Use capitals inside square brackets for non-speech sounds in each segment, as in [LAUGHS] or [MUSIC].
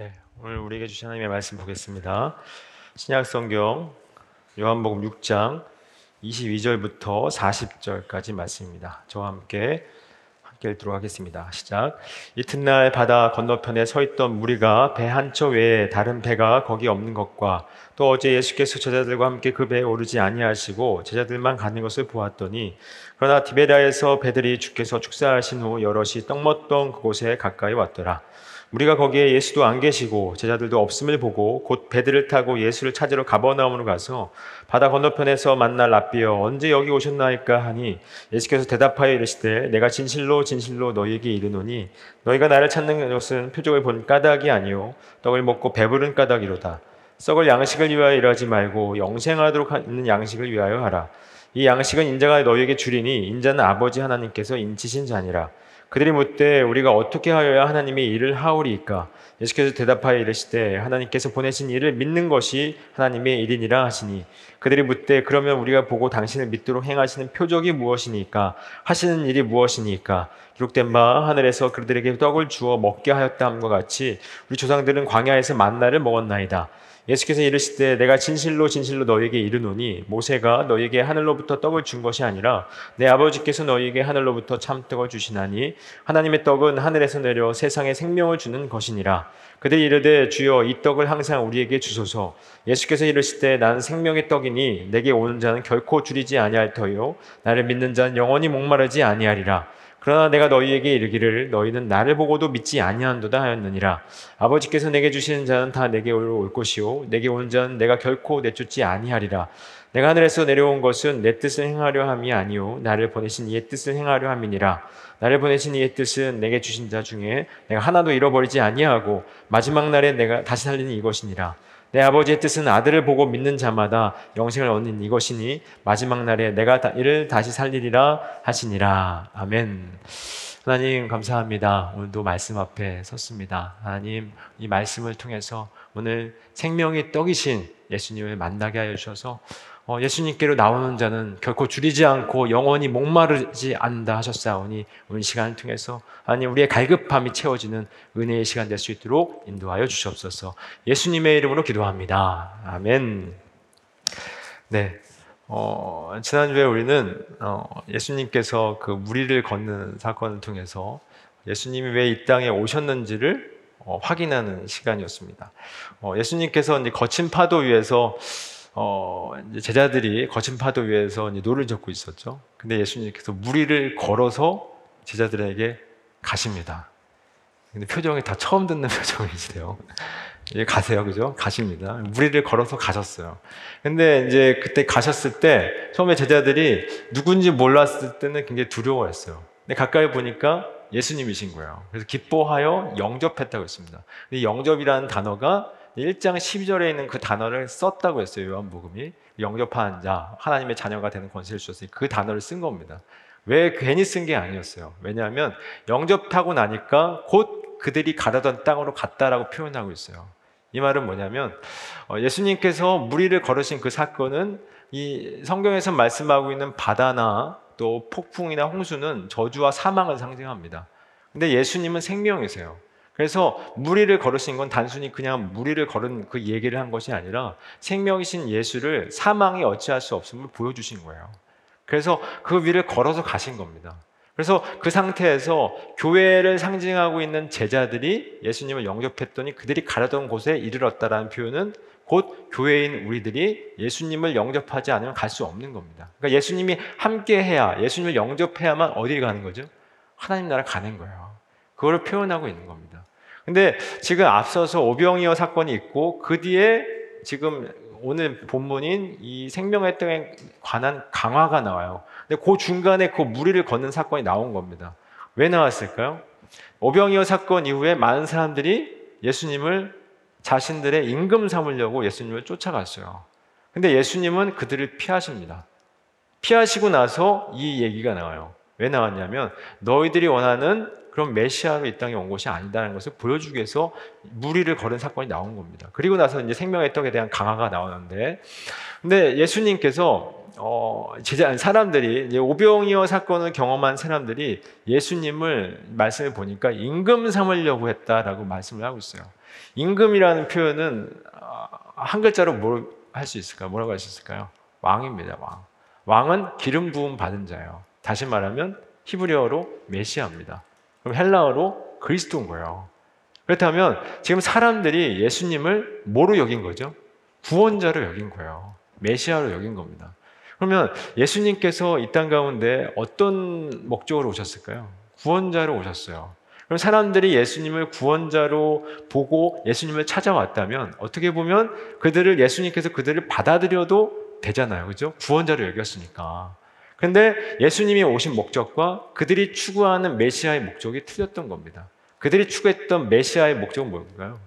네, 오늘 우리에게 주신 하나님의 말씀 보겠습니다. 신약 성경 요한복음 6장 22절부터 40절까지 말씀입니다. 저와 함께 함께 읽도록 하겠습니다. 시작. 이튿날 바다 건너편에 서 있던 무리가 배 한 척 외에 다른 배가 거기 없는 것과 또 어제 예수께서 제자들과 함께 그 배에 오르지 아니하시고 제자들만 가는 것을 보았더니 그러나 디베다에서 배들이 주께서 축사하신 후 여럿이 떡 먹던 그곳에 가까이 왔더라. 우리가 거기에 예수도 안 계시고 제자들도 없음을 보고 곧 배들을 타고 예수를 찾으러 가버나움으로 가서 바다 건너편에서 만날 랍비여 언제 여기 오셨나이까 하니 예수께서 대답하여 이르시되 내가 진실로 진실로 너희에게 이르노니 너희가 나를 찾는 것은 표적을 본 까닭이 아니요 떡을 먹고 배부른 까닭이로다. 썩을 양식을 위하여 일하지 말고 영생하도록 있는 양식을 위하여 하라. 이 양식은 인자가 너희에게 주리니 인자는 아버지 하나님께서 인치신 자니라 그들이 묻되 우리가 어떻게 하여야 하나님이 일을 하오리이까? 예수께서 대답하여 이르시되 하나님께서 보내신 일을 믿는 것이 하나님의 일이니라 하시니 그들이 묻되 그러면 우리가 보고 당신을 믿도록 행하시는 표적이 무엇이니까? 하시는 일이 무엇이니까? 기록된 바 하늘에서 그들에게 떡을 주어 먹게 하였다 함과 같이 우리 조상들은 광야에서 만나를 먹었나이다 예수께서 이르시되 내가 진실로 진실로 너에게 이르노니 모세가 너에게 하늘로부터 떡을 준 것이 아니라 내 아버지께서 너에게 하늘로부터 참 떡을 주시나니 하나님의 떡은 하늘에서 내려 세상에 생명을 주는 것이니라. 그들이 이르되 주여 이 떡을 항상 우리에게 주소서. 예수께서 이르시되 나는 생명의 떡이니 내게 오는 자는 결코 줄이지 아니할 터요. 나를 믿는 자는 영원히 목마르지 아니하리라 그러나 내가 너희에게 이르기를 너희는 나를 보고도 믿지 아니한도다 하였느니라. 아버지께서 내게 주시는 자는 다 내게 올 것이요 내게 온 자는 내가 결코 내쫓지 아니하리라. 내가 하늘에서 내려온 것은 내 뜻을 행하려 함이 아니요 나를 보내신 이의 뜻을 행하려 함이니라. 나를 보내신 이의 뜻은 내게 주신 자 중에 내가 하나도 잃어버리지 아니하고 마지막 날에 내가 다시 살리는 이것이니라. 내 아버지의 뜻은 아들을 보고 믿는 자마다 영생을 얻는 이것이니 마지막 날에 내가 이를 다시 살리리라 하시니라. 아멘. 하나님 감사합니다. 오늘도 말씀 앞에 섰습니다. 하나님 이 말씀을 통해서 오늘 생명의 떡이신 예수님을 만나게 하여 주셔서 어, 예수님께로 나오는 자는 결코 줄이지 않고 영원히 목마르지 않다 하셨사오니 오늘 시간을 통해서 아니 우리의 갈급함이 채워지는 은혜의 시간 될 수 있도록 인도하여 주시옵소서. 예수님의 이름으로 기도합니다. 아멘. 네. 어, 지난주에 우리는 어, 예수님께서 그 무리를 걷는 사건을 통해서 예수님이 왜 이 땅에 오셨는지를 어, 확인하는 시간이었습니다. 어, 예수님께서 이제 거친 파도 위에서 어, 제자들이 거친 파도 위에서 노를 젓고 있었죠. 근데 예수님께서 물 위를 걸어서 제자들에게 가십니다. 근데 표정이 다 처음 듣는 표정이신데요. [LAUGHS] 예, 가세요, 그죠? 가십니다. 물 위를 걸어서 가셨어요. 근데 이제 그때 가셨을 때 처음에 제자들이 누군지 몰랐을 때는 굉장히 두려워했어요. 근데 가까이 보니까 예수님이신 거예요. 그래서 기뻐하여 영접했다고 했습니다. 근데 영접이라는 단어가 1장 12절에 있는 그 단어를 썼다고 했어요. 요한복음이. 영접한 자, 하나님의 자녀가 되는 권세를 주셨으니 그 단어를 쓴 겁니다. 왜 괜히 쓴 게 아니었어요. 왜냐하면 영접하고 나니까 곧 그들이 가려던 땅으로 갔다라고 표현하고 있어요. 이 말은 뭐냐면 어, 예수님께서 무리를 걸으신 그 사건은 이 성경에서 말씀하고 있는 바다나 또 폭풍이나 홍수는 저주와 사망을 상징합니다. 근데 예수님은 생명이세요. 그래서 무리를 걸으신 건 단순히 그냥 무리를 걸은 그 얘기를 한 것이 아니라 생명이신 예수를 사망이 어찌할 수 없음을 보여주신 거예요. 그래서 그 위를 걸어서 가신 겁니다. 그래서 그 상태에서 교회를 상징하고 있는 제자들이 예수님을 영접했더니 그들이 가려던 곳에 이르렀다라는 표현은 곧 교회인 우리들이 예수님을 영접하지 않으면 갈 수 없는 겁니다. 그러니까 예수님이 함께 해야, 예수님을 영접해야만 어디 가는 거죠? 하나님 나라 가는 거예요. 그거를 표현하고 있는 겁니다. 근데 지금 앞서서 오병이어 사건이 있고 그 뒤에 지금 오늘 본문인 이 생명의 땅에 관한 강화가 나와요. 근데 그 중간에 그 무리를 걷는 사건이 나온 겁니다. 왜 나왔을까요? 오병이어 사건 이후에 많은 사람들이 예수님을 자신들의 임금 삼으려고 예수님을 쫓아갔어요. 근데 예수님은 그들을 피하십니다. 피하시고 나서 이 얘기가 나와요. 왜 나왔냐면 너희들이 원하는 그럼 메시아로 이 땅에 온 것이 아니다는 것을 보여주기 위해서 무리를 걸은 사건이 나온 겁니다. 그리고 나서 이제 생명의 떡에 대한 강화가 나오는데, 근데 예수님께서 어, 제자 사람들이 오병이어 사건을 경험한 사람들이 예수님을 말씀을 보니까 임금 삼으려고 했다라고 말씀을 하고 있어요. 임금이라는 표현은 아, 한 글자로 뭘 할 수 있을까요? 뭐라고 할 수 있을까요? 왕입니다. 왕. 왕은 기름 부음 받은 자예요. 다시 말하면 히브리어로 메시아입니다. 그럼 헬라어로 그리스도인 거예요. 그렇다면 지금 사람들이 예수님을 뭐로 여긴 거죠? 구원자로 여긴 거예요. 메시아로 여긴 겁니다. 그러면 예수님께서 이 땅 가운데 어떤 목적으로 오셨을까요? 구원자로 오셨어요. 그럼 사람들이 예수님을 구원자로 보고 예수님을 찾아왔다면 어떻게 보면 그들을 예수님께서 그들을 받아들여도 되잖아요. 그죠? 구원자로 여겼으니까. 근데 예수님이 오신 목적과 그들이 추구하는 메시아의 목적이 틀렸던 겁니다. 그들이 추구했던 메시아의 목적은 뭘까요?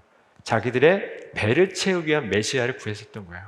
자기들의 배를 채우기 위한 메시아를 구했었던 거예요.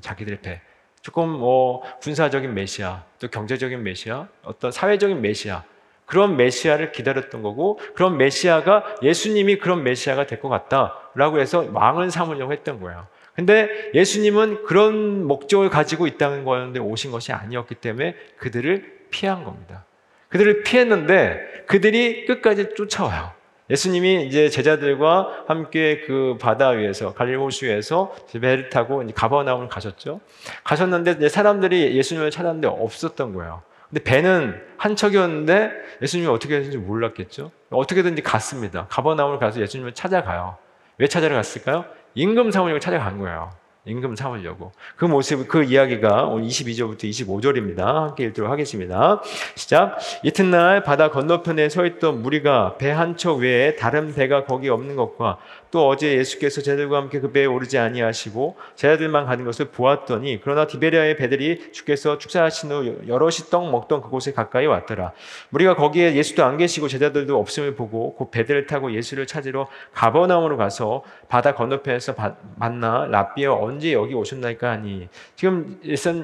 자기들의 배. 조금 뭐 군사적인 메시아, 또 경제적인 메시아, 어떤 사회적인 메시아, 그런 메시아를 기다렸던 거고, 그런 메시아가 예수님이 그런 메시아가 될 것 같다라고 해서 왕을 삼으려고 했던 거예요. 근데 예수님은 그런 목적을 가지고 있다는 거였는데 오신 것이 아니었기 때문에 그들을 피한 겁니다. 그들을 피했는데 그들이 끝까지 쫓아와요. 예수님이 이제 제자들과 함께 그 바다 위에서 갈릴리 호수에서 배를 타고 가버나움을 가셨죠. 가셨는데 사람들이 예수님을 찾았는데 없었던 거예요. 근데 배는 한 척이었는데 예수님이 어떻게 했는지 몰랐겠죠. 어떻게든지 갔습니다. 가버나움을 가서 예수님을 찾아가요. 왜 찾아러 갔을까요? 임금 사모님을 찾아간 거예요. 임금 삼으려고. 그 모습, 그 이야기가 오늘 22절부터 25절입니다. 함께 읽도록 하겠습니다. 시작. 이튿날 바다 건너편에 서 있던 무리가 배 한 척 외에 다른 배가 거기 없는 것과 또 어제 예수께서 제들과 함께 그 배에 오르지 아니하시고 제자들만 가는 것을 보았더니 그러나 디베리아의 배들이 주께서 축사하신 후 여럿이 떡 먹던 그곳에 가까이 왔더라. 우리가 거기에 예수도 안 계시고 제자들도 없음을 보고 그 배들을 타고 예수를 찾으러 가버나움으로 가서 바다 건너편에서 만나 라비어 언제 여기 오셨나이까 하니 지금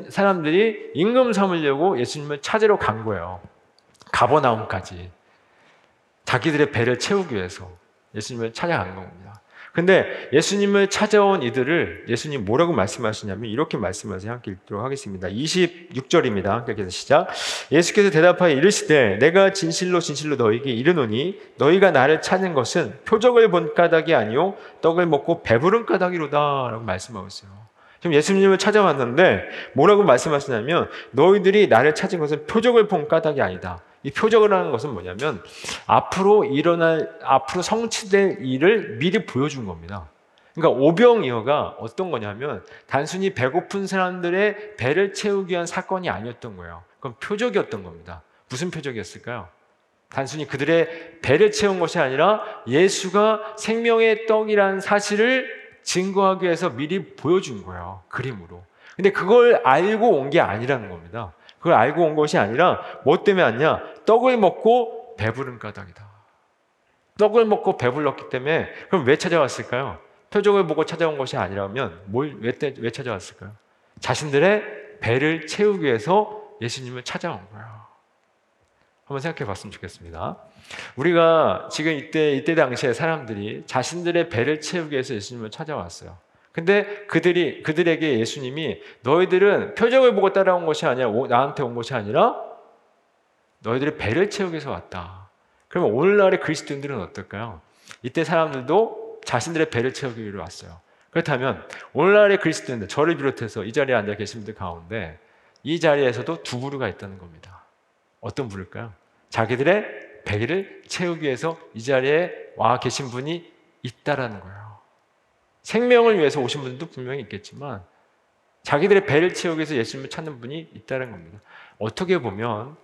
사람들이 임금 삼으려고 예수님을 찾으러 간 거예요. 가버나움까지 자기들의 배를 채우기 위해서 예수님을 찾아간 겁니다. 근데 예수님을 찾아온 이들을 예수님 뭐라고 말씀하시냐면 이렇게 말씀하세요. 함께 읽도록 하겠습니다. 26절입니다. 함께 시작. 예수께서 대답하여 이르시되 내가 진실로 진실로 너희에게 이르노니 너희가 나를 찾는 것은 표적을 본 까닭이 아니요 떡을 먹고 배부른 까닭이로다라고 말씀하고 있어요. 지금 예수님을 찾아왔는데 뭐라고 말씀하시냐면 너희들이 나를 찾은 것은 표적을 본 까닭이 아니다. 이 표적을 하는 것은 뭐냐면 앞으로 일어날 앞으로 성취될 일을 미리 보여준 겁니다. 그러니까 오병이어가 어떤 거냐면 단순히 배고픈 사람들의 배를 채우기 위한 사건이 아니었던 거예요. 그건 표적이었던 겁니다. 무슨 표적이었을까요? 단순히 그들의 배를 채운 것이 아니라 예수가 생명의 떡이라는 사실을 증거하기 위해서 미리 보여준 거예요. 그림으로. 근데 그걸 알고 온 게 아니라는 겁니다. 그걸 알고 온 것이 아니라 뭐 때문에 왔냐? 떡을 먹고 배부른 까닭이다. 떡을 먹고 배불렀기 때문에 그럼 왜 찾아왔을까요? 표적을 보고 찾아온 것이 아니라면 뭘, 왜, 왜 찾아왔을까요? 자신들의 배를 채우기 위해서 예수님을 찾아온 거예요. 한번 생각해 봤으면 좋겠습니다. 우리가 지금 이때, 이때 당시에 사람들이 자신들의 배를 채우기 위해서 예수님을 찾아왔어요. 근데 그들이 그들에게 예수님이 너희들은 표적을 보고 따라온 것이 아니라 나한테 온 것이 아니라 너희들의 배를 채우기 위해서 왔다. 그러면 오늘날의 그리스도인들은 어떨까요? 이때 사람들도 자신들의 배를 채우기 위해 왔어요. 그렇다면 오늘날의 그리스도인들 저를 비롯해서 이 자리에 앉아 계신 분들 가운데 이 자리에서도 두 부류가 있다는 겁니다. 어떤 부류일까요? 자기들의 배를 채우기 위해서 이 자리에 와 계신 분이 있다라는 거예요. 생명을 위해서 오신 분도 분명히 있겠지만 자기들의 배를 채우기 위해서 예수님을 찾는 분이 있다는 겁니다. 어떻게 보면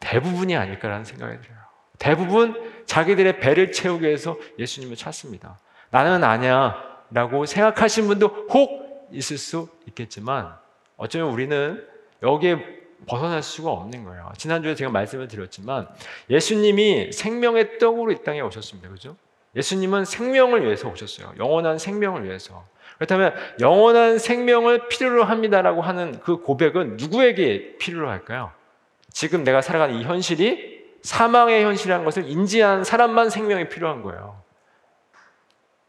대부분이 아닐까라는 생각이 들어요. 대부분 자기들의 배를 채우기 위해서 예수님을 찾습니다. 나는 아니야 라고 생각하신 분도 혹 있을 수 있겠지만 어쩌면 우리는 여기에 벗어날 수가 없는 거예요. 지난주에 제가 말씀을 드렸지만 예수님이 생명의 떡으로 이 땅에 오셨습니다. 그죠? 예수님은 생명을 위해서 오셨어요. 영원한 생명을 위해서. 그렇다면 영원한 생명을 필요로 합니다라고 하는 그 고백은 누구에게 필요로 할까요? 지금 내가 살아가는 이 현실이 사망의 현실이라는 것을 인지한 사람만 생명이 필요한 거예요.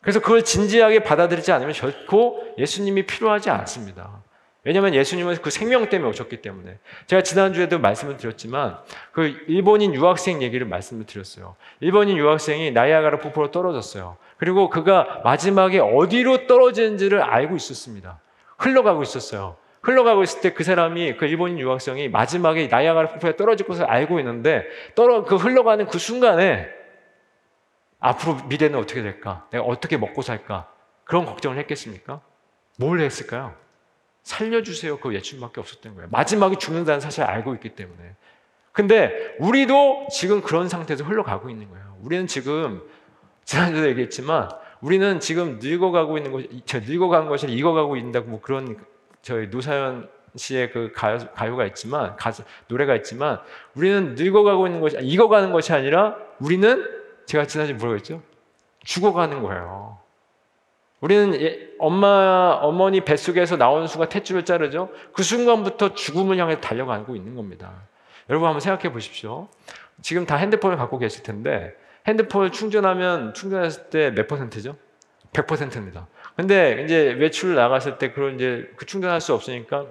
그래서 그걸 진지하게 받아들이지 않으면 결코 예수님이 필요하지 않습니다. 왜냐하면 예수님은 그 생명 때문에 오셨기 때문에. 제가 지난주에도 말씀을 드렸지만 그 일본인 유학생 얘기를 말씀을 드렸어요. 일본인 유학생이 나이아가라 폭포로 떨어졌어요. 그리고 그가 마지막에 어디로 떨어지는지를 알고 있었습니다. 흘러가고 있었어요. 흘러가고 있을 때 그 사람이 그 일본인 유학생이 마지막에 나이아가라 폭포에 떨어질 것을 알고 있는데 떨어 그 흘러가는 그 순간에 앞으로 미래는 어떻게 될까? 내가 어떻게 먹고 살까? 그런 걱정을 했겠습니까? 뭘 했을까요? 살려주세요. 그 예수님밖에 없었던 거예요. 마지막에 죽는다는 사실을 알고 있기 때문에. 근데 우리도 지금 그런 상태에서 흘러가고 있는 거예요. 우리는 지금 지난주에 얘기했지만 우리는 지금 늙어가고 있는 것, 저 늙어간 것이 익어가고 있다고 뭐 그런 저희 노사연 씨의 그 가요, 가요가 있지만 가수, 노래가 있지만 우리는 늙어가고 있는 것이 익어가는 것이 아니라 우리는 제가 지난주에 뭐라고 했죠? 죽어가는 거예요. 우리는 예, 엄마 어머니 뱃속에서 나온 수가 탯줄을 자르죠. 그 순간부터 죽음을 향해 달려가고 있는 겁니다. 여러분 한번 생각해 보십시오. 지금 다 핸드폰을 갖고 계실 텐데 핸드폰을 충전하면 충전했을 때 몇 퍼센트죠? 100%입니다. 근데 이제 외출 나갔을 때 그런 이제 그 충전할 수 없으니까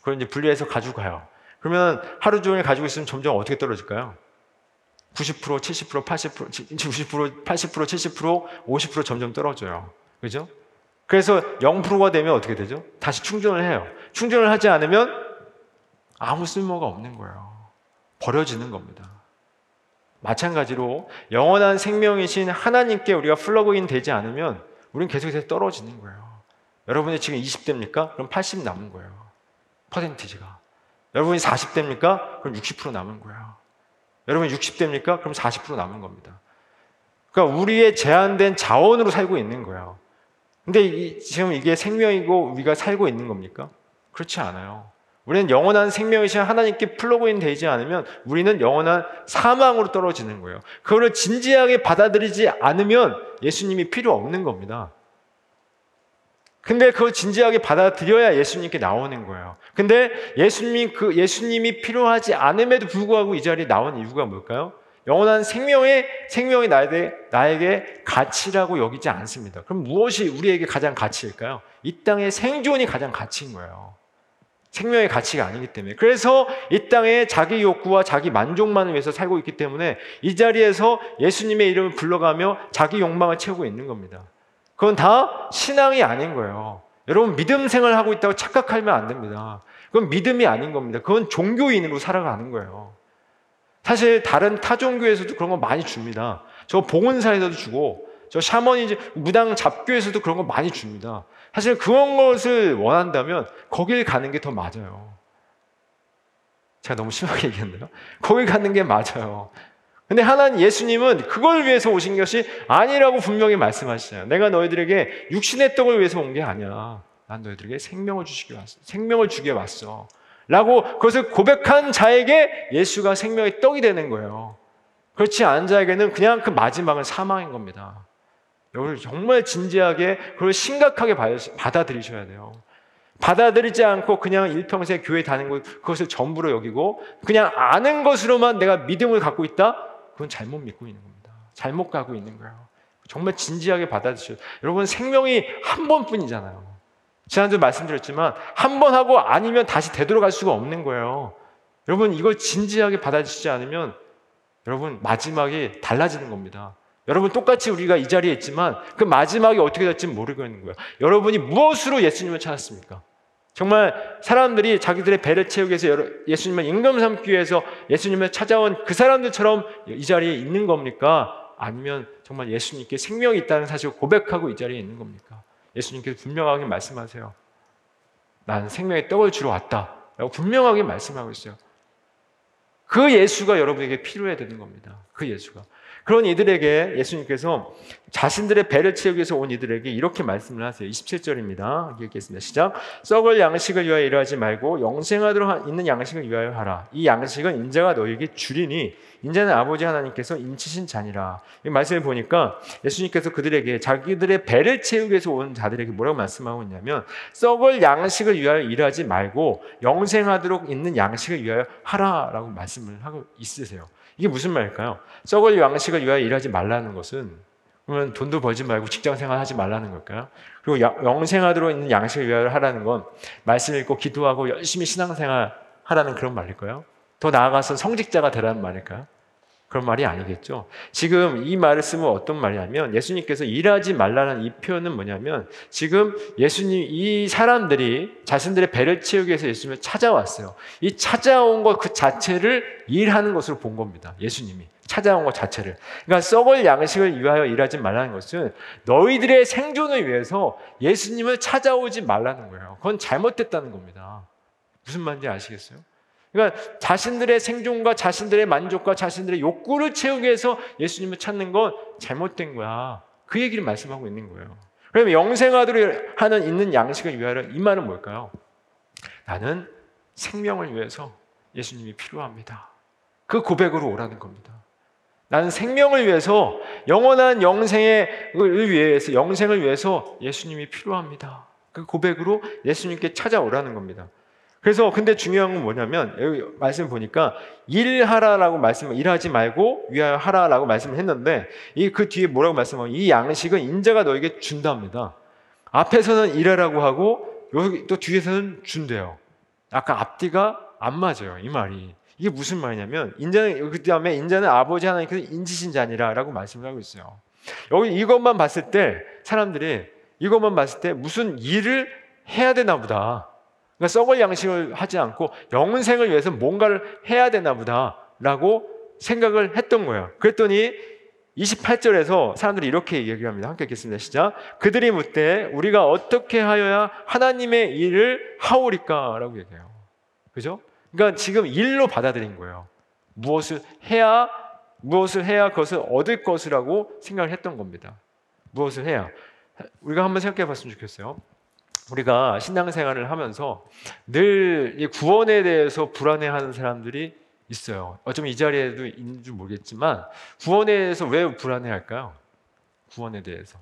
그걸 이제 분리해서 가지고 가요. 그러면 하루 종일 가지고 있으면 점점 어떻게 떨어질까요? 90%, 70%, 80%, 90%, 80%, 70%, 50% 점점 떨어져요. 그죠? 그래서 0%가 되면 어떻게 되죠? 다시 충전을 해요. 충전을 하지 않으면 아무 쓸모가 없는 거예요. 버려지는 겁니다. 마찬가지로 영원한 생명이신 하나님께 우리가 플러그인 되지 않으면 우리는 계속해서 떨어지는 거예요. 여러분이 지금 20대입니까? 그럼 80 남은 거예요. 퍼센티지가. 여러분이 40대입니까? 그럼 60% 남은 거예요. 여러분이 60대입니까? 그럼 40% 남은 겁니다. 그러니까 우리의 제한된 자원으로 살고 있는 거예요. 근데 이, 지금 이게 생명이고 우리가 살고 있는 겁니까? 그렇지 않아요. 우리는 영원한 생명이신 하나님께 플러그인 되지 않으면 우리는 영원한 사망으로 떨어지는 거예요. 그거를 진지하게 받아들이지 않으면 예수님이 필요 없는 겁니다. 근데 그걸 진지하게 받아들여야 예수님께 나오는 거예요. 근데 예수님이 그 예수님이 필요하지 않음에도 불구하고 이 자리에 나온 이유가 뭘까요? 영원한 생명의 생명이 나에게, 나에게 가치라고 여기지 않습니다. 그럼 무엇이 우리에게 가장 가치일까요? 이 땅의 생존이 가장 가치인 거예요. 생명의 가치가 아니기 때문에. 그래서 이 땅에 자기 욕구와 자기 만족만을 위해서 살고 있기 때문에 이 자리에서 예수님의 이름을 불러가며 자기 욕망을 채우고 있는 겁니다. 그건 다 신앙이 아닌 거예요. 여러분 믿음 생활을 하고 있다고 착각하면 안 됩니다. 그건 믿음이 아닌 겁니다. 그건 종교인으로 살아가는 거예요. 사실 다른 타 종교에서도 그런 거 많이 줍니다. 저 봉은사에서도 주고 저 샤머니즘 무당 잡교에서도 그런 거 많이 줍니다. 사실 그런 것을 원한다면 거길 가는 게 더 맞아요. 제가 너무 심하게 [LAUGHS] 얘기했나요? 거길 가는 게 맞아요. 근데 하나님 예수님은 그걸 위해서 오신 것이 아니라고 분명히 말씀하시잖아요. 내가 너희들에게 육신의 떡을 위해서 온 게 아니야. 난 너희들에게 생명을 주시기 왔어. 생명을 주기 왔어. 라고 그것을 고백한 자에게 예수가 생명의 떡이 되는 거예요. 그렇지 않은 자에게는 그냥 그 마지막은 사망인 겁니다. 이걸 정말 진지하게 그걸 심각하게 받아들이셔야 돼요. 받아들이지 않고 그냥 일평생 교회 다니는 것 그것을 전부로 여기고 그냥 아는 것으로만 내가 믿음을 갖고 있다? 그건 잘못 믿고 있는 겁니다. 잘못 가고 있는 거예요. 정말 진지하게 받아들이셔야 여러분 생명이 한 번뿐이잖아요. 지난주 말씀드렸지만 한 번 하고 아니면 다시 되돌아갈 수가 없는 거예요. 여러분 이걸 진지하게 받아주시지 않으면 여러분 마지막이 달라지는 겁니다. 여러분 똑같이 우리가 이 자리에 있지만 그 마지막이 어떻게 될지 모르겠는 거예요. 여러분이 무엇으로 예수님을 찾았습니까? 정말 사람들이 자기들의 배를 채우기 위해서 예수님을 임금 삼기 위해서 예수님을 찾아온 그 사람들처럼 이 자리에 있는 겁니까? 아니면 정말 예수님께 생명이 있다는 사실을 고백하고 이 자리에 있는 겁니까? 예수님께서 분명하게 말씀하세요. 나는 생명의 떡을 주러 왔다. 라고 분명하게 말씀하고 있어요. 그 예수가 여러분에게 필요해야 되는 겁니다. 그 예수가. 그런 이들에게 예수님께서 자신들의 배를 채우기 위해서 온 이들에게 이렇게 말씀을 하세요. 27절입니다. 읽겠습니다. 시작. 썩을 양식을 위하여 일하지 말고 영생하도록 있는 양식을 위하여 하라. 이 양식은 인자가 너에게 주리니 인자는 아버지 하나님께서 인치신 자니라. 이 말씀을 보니까 예수님께서 그들에게 자기들의 배를 채우기 위해서 온 자들에게 뭐라고 말씀하고 있냐면 썩을 양식을 위하여 일하지 말고 영생하도록 있는 양식을 위하여 하라라고 말씀을 하고 있으세요. 이게 무슨 말일까요? 썩을 양식을 위하여 일하지 말라는 것은 그러면 돈도 벌지 말고 직장 생활 하지 말라는 걸까요? 그리고 영생하도록 있는 양식을 위하여 하라는 건 말씀 읽고 기도하고 열심히 신앙생활 하라는 그런 말일까요? 더 나아가서 성직자가 되라는 말일까요? 그런 말이 아니겠죠. 지금 이 말을 쓰면 어떤 말이냐면 예수님께서 일하지 말라는 이 표현은 뭐냐면 지금 예수님 이 사람들이 자신들의 배를 채우기 위해서 예수님을 찾아왔어요. 이 찾아온 것 그 자체를 일하는 것으로 본 겁니다. 예수님이 찾아온 것 자체를. 그러니까 썩을 양식을 위하여 일하지 말라는 것은 너희들의 생존을 위해서 예수님을 찾아오지 말라는 거예요. 그건 잘못됐다는 겁니다. 무슨 말인지 아시겠어요? 그러니까 자신들의 생존과 자신들의 만족과 자신들의 욕구를 채우기 위해서 예수님을 찾는 건 잘못된 거야. 그 얘기를 말씀하고 있는 거예요. 그러면 영생하도록 하는 있는 양식을 위하여 이 말은 뭘까요? 나는 생명을 위해서 예수님이 필요합니다. 그 고백으로 오라는 겁니다. 나는 생명을 위해서 영원한 영생을 위해서 영생을 위해서 예수님이 필요합니다. 그 고백으로 예수님께 찾아오라는 겁니다. 그래서 근데 중요한 건 뭐냐면 여기 말씀 보니까 일하라라고 말씀 일하지 말고 위하여 하라라고 말씀을 했는데 이 그 뒤에 뭐라고 말씀하면 이 양식은 인자가 너에게 준답니다. 앞에서는 일하라고 하고 여기 또 뒤에서는 준대요. 아까 앞뒤가 안 맞아요. 이 말이. 이게 무슨 말이냐면 인자는 그 다음에 인자는 아버지 하나님께서 인지신 자니라라고 말씀을 하고 있어요. 여기 이것만 봤을 때 사람들이 이것만 봤을 때 무슨 일을 해야 되나 보다. 그러니까 썩을 양식을 하지 않고 영생을 위해서 뭔가를 해야 되나 보다라고 생각을 했던 거예요. 그랬더니 28절에서 사람들이 이렇게 얘기합니다. 함께 읽겠습니다. 시작. 그들이 묻되 우리가 어떻게 하여야 하나님의 일을 하오리까? 라고 얘기해요. 그죠? 그러니까 지금 일로 받아들인 거예요. 무엇을 해야, 무엇을 해야 그것을 얻을 것이라고 생각을 했던 겁니다. 무엇을 해야. 우리가 한번 생각해 봤으면 좋겠어요. 우리가 신앙생활을 하면서 늘 구원에 대해서 불안해하는 사람들이 있어요. 어쩌면 이 자리에도 있는 줄 모르겠지만 구원에 대해서 왜 불안해할까요? 구원에 대해서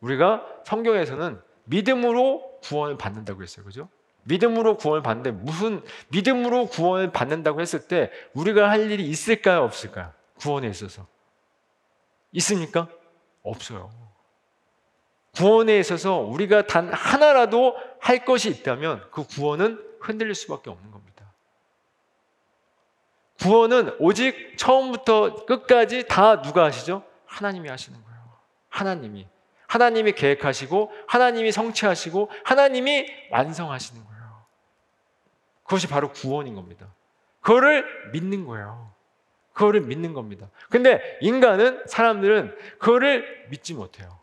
우리가 성경에서는 믿음으로 구원을 받는다고 했어요, 그죠? 믿음으로 구원을 받는데 무슨 믿음으로 구원을 받는다고 했을 때 우리가 할 일이 있을까요, 없을까요? 구원에 있어서 있습니까? 없어요. 구원에 있어서 우리가 단 하나라도 할 것이 있다면 그 구원은 흔들릴 수밖에 없는 겁니다. 구원은 오직 처음부터 끝까지 다 누가 하시죠? 하나님이 하시는 거예요. 하나님이. 하나님이 계획하시고, 하나님이 성취하시고, 하나님이 완성하시는 거예요. 그것이 바로 구원인 겁니다. 그거를 믿는 거예요. 그거를 믿는 겁니다. 근데 인간은, 사람들은 그거를 믿지 못해요.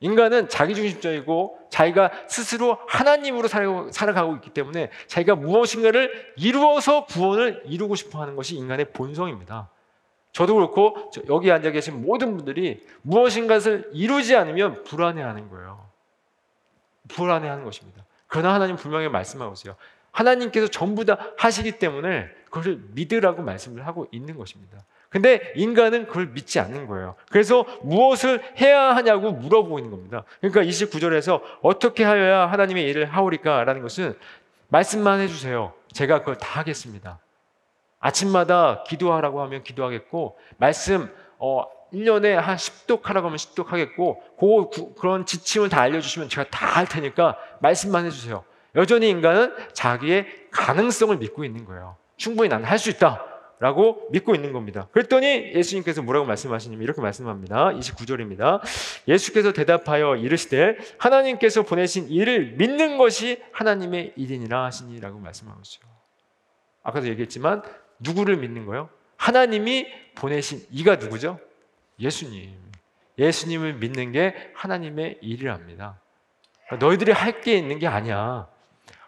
인간은 자기중심적이고 자기가 스스로 하나님으로 살아가고 있기 때문에 자기가 무엇인가를 이루어서 구원을 이루고 싶어 하는 것이 인간의 본성입니다. 저도 그렇고 여기 앉아 계신 모든 분들이 무엇인가를 이루지 않으면 불안해하는 거예요. 불안해하는 것입니다. 그러나 하나님 분명히 말씀하고 있어요. 하나님께서 전부 다 하시기 때문에 그것을 믿으라고 말씀을 하고 있는 것입니다. 근데 인간은 그걸 믿지 않는 거예요. 그래서 무엇을 해야 하냐고 물어보고 있는 겁니다. 그러니까 29절에서 어떻게 하여야 하나님의 일을 하오리까? 라는 것은 말씀만 해주세요. 제가 그걸 다 하겠습니다. 아침마다 기도하라고 하면 기도하겠고, 말씀, 어, 1년에 한 10독 하라고 하면 10독 하겠고, 그, 그런 지침을 다 알려주시면 제가 다 할 테니까 말씀만 해주세요. 여전히 인간은 자기의 가능성을 믿고 있는 거예요. 충분히 나는 할 수 있다. 라고 믿고 있는 겁니다. 그랬더니 예수님께서 뭐라고 말씀하시냐면 이렇게 말씀합니다. 29절입니다. 예수께서 대답하여 이르시되 하나님께서 보내신 일을 믿는 것이 하나님의 일이니라 하시니라고 말씀하고 있어요. 아까도 얘기했지만 누구를 믿는 거요? 하나님이 보내신 이가 누구죠? 예수님. 예수님을 믿는 게 하나님의 일이랍니다. 너희들이 할 게 있는 게 아니야.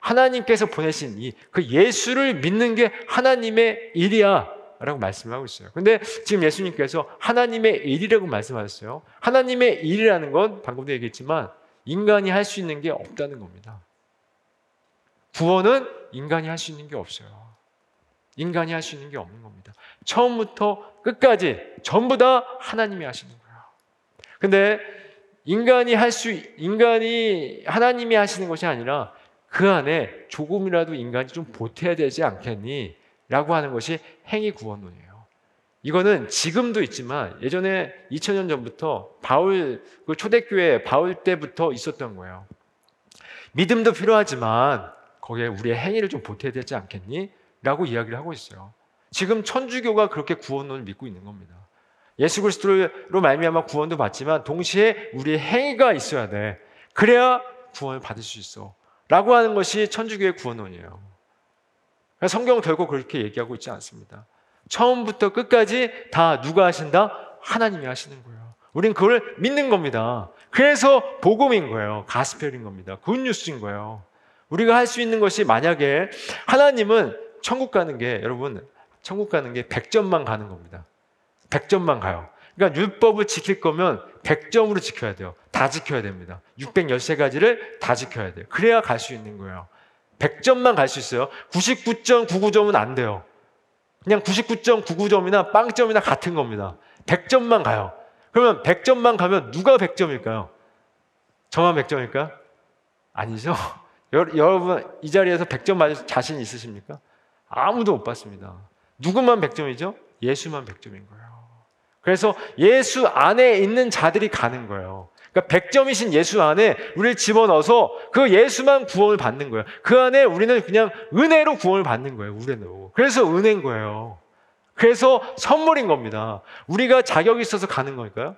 하나님께서 보내신 이 그 예수를 믿는 게 하나님의 일이야. 라고 말씀을 하고 있어요. 근데 지금 예수님께서 하나님의 일이라고 말씀하셨어요. 하나님의 일이라는 건 방금도 얘기했지만 인간이 할 수 있는 게 없다는 겁니다. 구원은 인간이 할 수 있는 게 없어요. 인간이 할 수 있는 게 없는 겁니다. 처음부터 끝까지 전부 다 하나님이 하시는 거예요. 근데 인간이 할 수, 인간이 하나님이 하시는 것이 아니라 그 안에 조금이라도 인간이 좀 보태야 되지 않겠니? 라고 하는 것이 행위 구원론이에요. 이거는 지금도 있지만 예전에 2000년 전부터 바울 그 초대교회 바울 때부터 있었던 거예요. 믿음도 필요하지만 거기에 우리의 행위를 좀 보태야 되지 않겠니? 라고 이야기를 하고 있어요. 지금 천주교가 그렇게 구원론을 믿고 있는 겁니다. 예수 그리스도로 말미암아 구원도 받지만 동시에 우리의 행위가 있어야 돼. 그래야 구원을 받을 수 있어. 라고 하는 것이 천주교의 구원론이에요. 성경은 결국 그렇게 얘기하고 있지 않습니다. 처음부터 끝까지 다 누가 하신다? 하나님이 하시는 거예요. 우린 그걸 믿는 겁니다. 그래서 복음인 거예요. 가스펠인 겁니다. 굿뉴스인 거예요. 우리가 할 수 있는 것이 만약에 하나님은 천국 가는 게 여러분 천국 가는 게 100점만 가는 겁니다. 100점만 가요. 그러니까 율법을 지킬 거면 100점으로 지켜야 돼요. 다 지켜야 됩니다. 613가지를 다 지켜야 돼요. 그래야 갈 수 있는 거예요. 100점만 갈 수 있어요. 99.99점은 안 돼요. 그냥 99.99점이나 빵점이나 같은 겁니다. 100점만 가요. 그러면 100점만 가면 누가 100점일까요? 저만 100점일까요? 아니죠. [LAUGHS] 여러분 이 자리에서 100점 맞을 자신 있으십니까? 아무도 못 받습니다. 누구만 100점이죠? 예수만 100점인 거예요. 그래서 예수 안에 있는 자들이 가는 거예요. 그러니까 100점이신 예수 안에 우리를 집어넣어서 그 예수만 구원을 받는 거예요. 그 안에 우리는 그냥 은혜로 구원을 받는 거예요. 우레로. 그래서 은혜인 거예요. 그래서 선물인 겁니다. 우리가 자격이 있어서 가는 걸까요?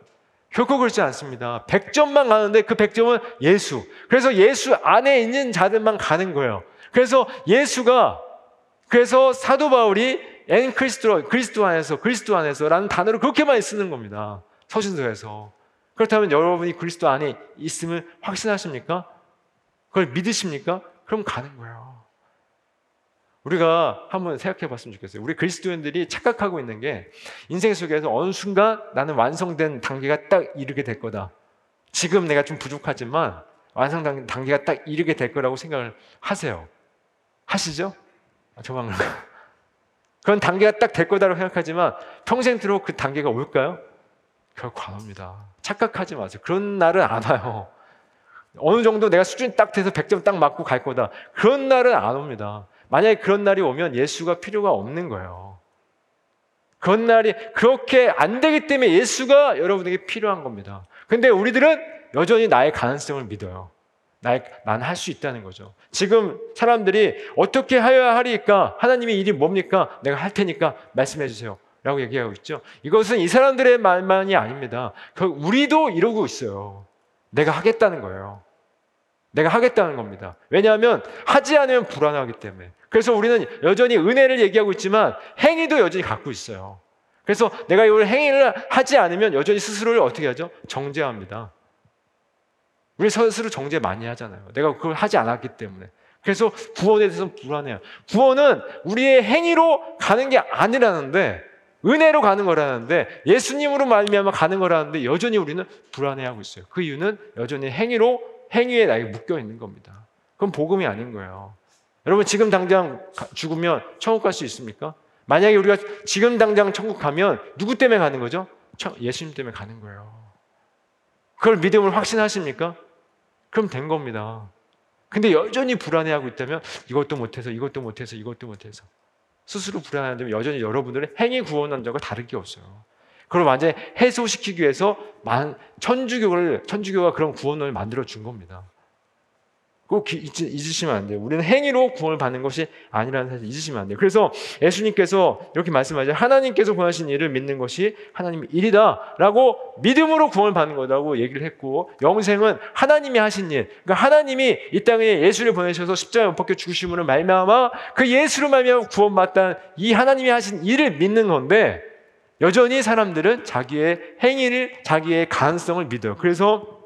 결코 그렇지 않습니다. 100점만 가는데 그 100점은 예수. 그래서 예수 안에 있는 자들만 가는 거예요. 그래서 예수가 그래서 사도 바울이 엔 크리스토 그리스도 안에서 그리스도 안에서라는 단어를 그렇게 많이 쓰는 겁니다. 서신서에서. 그렇다면 여러분이 그리스도 안에 있음을 확신하십니까? 그걸 믿으십니까? 그럼 가는 거예요. 우리가 한번 생각해 봤으면 좋겠어요. 우리 그리스도인들이 착각하고 있는 게 인생 속에서 어느 순간 나는 완성된 단계가 딱 이르게 될 거다. 지금 내가 좀 부족하지만 완성 단계가 딱 이르게 될 거라고 생각을 하세요. 하시죠? 아, 조만간. 그런 단계가 딱 될 거다라고 생각하지만 평생토록 그 단계가 올까요? 결코 안 옵니다. 착각하지 마세요. 그런 날은 안 와요. 어느 정도 내가 수준이 딱 돼서 100점 딱 맞고 갈 거다. 그런 날은 안 옵니다. 만약에 그런 날이 오면 예수가 필요가 없는 거예요. 그런 날이 그렇게 안 되기 때문에 예수가 여러분에게 필요한 겁니다. 근데 우리들은 여전히 나의 가능성을 믿어요. 난할 수 있다는 거죠. 지금 사람들이 어떻게 하여야 하리까? 하나님의 일이 뭡니까? 내가 할 테니까 말씀해 주세요. 라고 얘기하고 있죠. 이것은 이 사람들의 말만이 아닙니다. 우리도 이러고 있어요. 내가 하겠다는 거예요. 내가 하겠다는 겁니다. 왜냐하면 하지 않으면 불안하기 때문에. 그래서 우리는 여전히 은혜를 얘기하고 있지만 행위도 여전히 갖고 있어요. 그래서 내가 이걸 행위를 하지 않으면 여전히 스스로를 어떻게 하죠? 정죄합니다. 우리 스스로 정죄 많이 하잖아요. 내가 그걸 하지 않았기 때문에. 그래서 구원에 대해서는 불안해요. 구원은 우리의 행위로 가는 게 아니라는데 은혜로 가는 거라는데 예수님으로 말미암아 가는 거라는데 여전히 우리는 불안해하고 있어요. 그 이유는 여전히 행위로 행위에 나에게 묶여 있는 겁니다. 그건 복음이 아닌 거예요. 여러분 지금 당장 죽으면 천국 갈 수 있습니까? 만약에 우리가 지금 당장 천국 가면 누구 때문에 가는 거죠? 예수님 때문에 가는 거예요. 그걸 믿음을 확신하십니까? 그럼 된 겁니다. 근데 여전히 불안해하고 있다면 이것도 못해서 이것도 못해서 이것도 못해서 스스로 불안한다면 여전히 여러분들의 행위 구원한 적과 다를 게 없어요. 그걸 완전히 해소시키기 위해서 천주교를 천주교가 그런 구원을 만들어 준 겁니다. 꼭 잊으시면 안 돼요. 우리는 행위로 구원을 받는 것이 아니라는 사실 잊으시면 안 돼요. 그래서 예수님께서 이렇게 말씀하죠. 하나님께서 구하신 일을 믿는 것이 하나님의 일이다. 라고 믿음으로 구원을 받는 거라고 얘기를 했고, 영생은 하나님이 하신 일. 그러니까 하나님이 이 땅에 예수를 보내셔서 십자가에 못 박혀 죽으심으로 말미암아 그 예수로 말미암아 구원받다는 이 하나님이 하신 일을 믿는 건데, 여전히 사람들은 자기의 행위를, 자기의 가능성을 믿어요. 그래서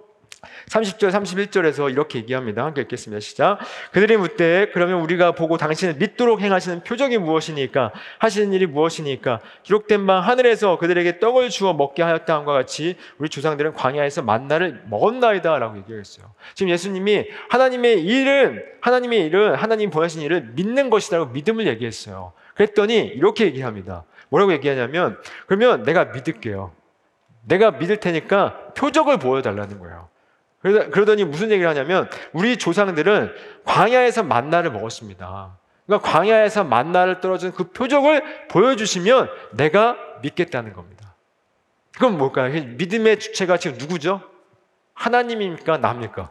30절, 31절에서 이렇게 얘기합니다. 함께 읽겠습니다. 시작. 그들이 묻되 그러면 우리가 보고 당신을 믿도록 행하시는 표적이 무엇이니까 하시는 일이 무엇이니까 기록된 바 하늘에서 그들에게 떡을 주어 먹게 하였다 함과 같이 우리 조상들은 광야에서 만나를 먹었나이다라고 얘기했어요. 지금 예수님이 하나님의 일은 하나님의 일은 하나님 보내신 일을 믿는 것이라고 믿음을 얘기했어요. 그랬더니 이렇게 얘기합니다. 뭐라고 얘기하냐면 그러면 내가 믿을게요. 내가 믿을 테니까 표적을 보여달라는 거예요. 그러더니 무슨 얘기를 하냐면 우리 조상들은 광야에서 만나를 먹었습니다. 그러니까 광야에서 만나를 떨어진 그 표적을 보여주시면 내가 믿겠다는 겁니다. 그건 뭘까요? 믿음의 주체가 지금 누구죠? 하나님입니까? 나입니까?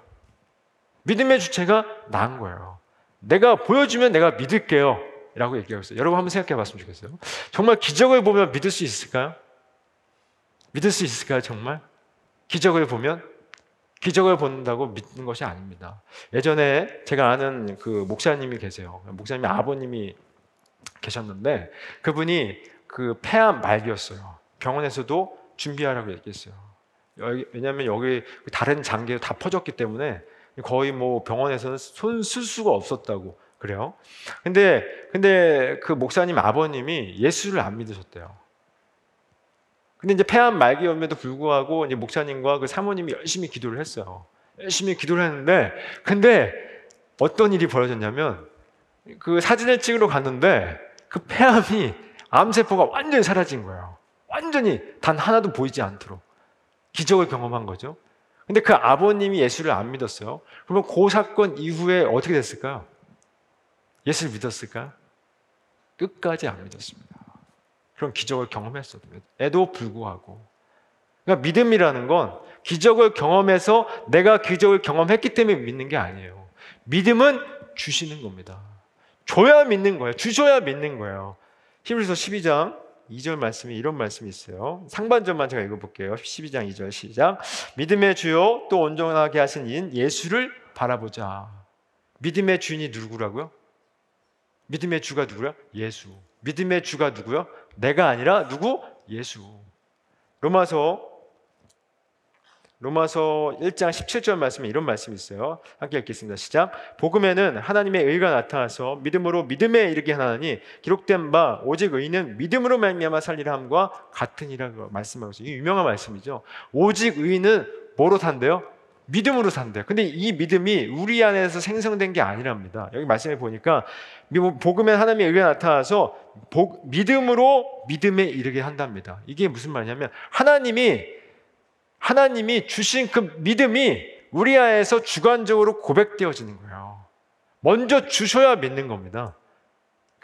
믿음의 주체가 나인 거예요. 내가 보여주면 내가 믿을게요. 라고 얘기하고 있어요. 여러분 한번 생각해 봤으면 좋겠어요. 정말 기적을 보면 믿을 수 있을까요? 믿을 수 있을까요, 정말? 기적을 보면? 기적을 본다고 믿는 것이 아닙니다. 예전에 제가 아는 그 목사님이 계세요. 목사님이 아버님이 계셨는데 그분이 그 폐암 말기였어요. 병원에서도 준비하라고 얘기했어요. 왜냐하면 여기 다른 장기가 다 퍼졌기 때문에 거의 뭐 병원에서는 손 쓸 수가 없었다고 그래요. 근데 근데 그 목사님 아버님이 예수를 안 믿으셨대요. 근데 이제 폐암 말기임에도 불구하고 이제 목사님과 그 사모님이 열심히 기도를 했어요. 열심히 기도를 했는데 근데 어떤 일이 벌어졌냐면 그 사진을 찍으러 갔는데 그 폐암이 암세포가 완전히 사라진 거예요. 완전히 단 하나도 보이지 않도록 기적을 경험한 거죠. 근데 그 아버님이 예수를 안 믿었어요. 그러면 그 사건 이후에 어떻게 됐을까요? 예수를 믿었을까요? 끝까지 안 믿었습니다. 그런 기적을 경험했어도 에도 불구하고 그러니까 믿음이라는 건 기적을 경험해서 내가 기적을 경험했기 때문에 믿는 게 아니에요. 믿음은 주시는 겁니다. 줘야 믿는 거예요. 주셔야 믿는 거예요. 히브리서 12장 2절 말씀이 이런 말씀이 있어요. 상반절만 제가 읽어볼게요. 12장 2절 시작. 믿음의 주요 또 온전하게 하신 인 예수를 바라보자. 믿음의 주인이 누구라고요? 믿음의 주가 누구야? 예수. 믿음의 주가 누구요? 내가 아니라 누구? 예수. 로마서 로마서 1장 17절 말씀에 이런 말씀이 있어요. 함께 읽겠습니다. 시작. 복음에는 하나님의 의가 나타나서 믿음으로 믿음에 이르게 하나니 기록된 바 오직 의는 믿음으로 말미암아 살리라 함과 같으니라고 말씀하고 있어요. 이 유명한 말씀이죠. 오직 의는 뭐로 산대요? 믿음으로 산대요. 근데 이 믿음이 우리 안에서 생성된 게 아니랍니다. 여기 말씀해 보니까 복음에 하나님의 의가 나타나서 복, 믿음으로 믿음에 이르게 한답니다. 이게 무슨 말이냐면 하나님이 하나님이 주신 그 믿음이 우리 안에서 주관적으로 고백되어지는 거예요. 먼저 주셔야 믿는 겁니다.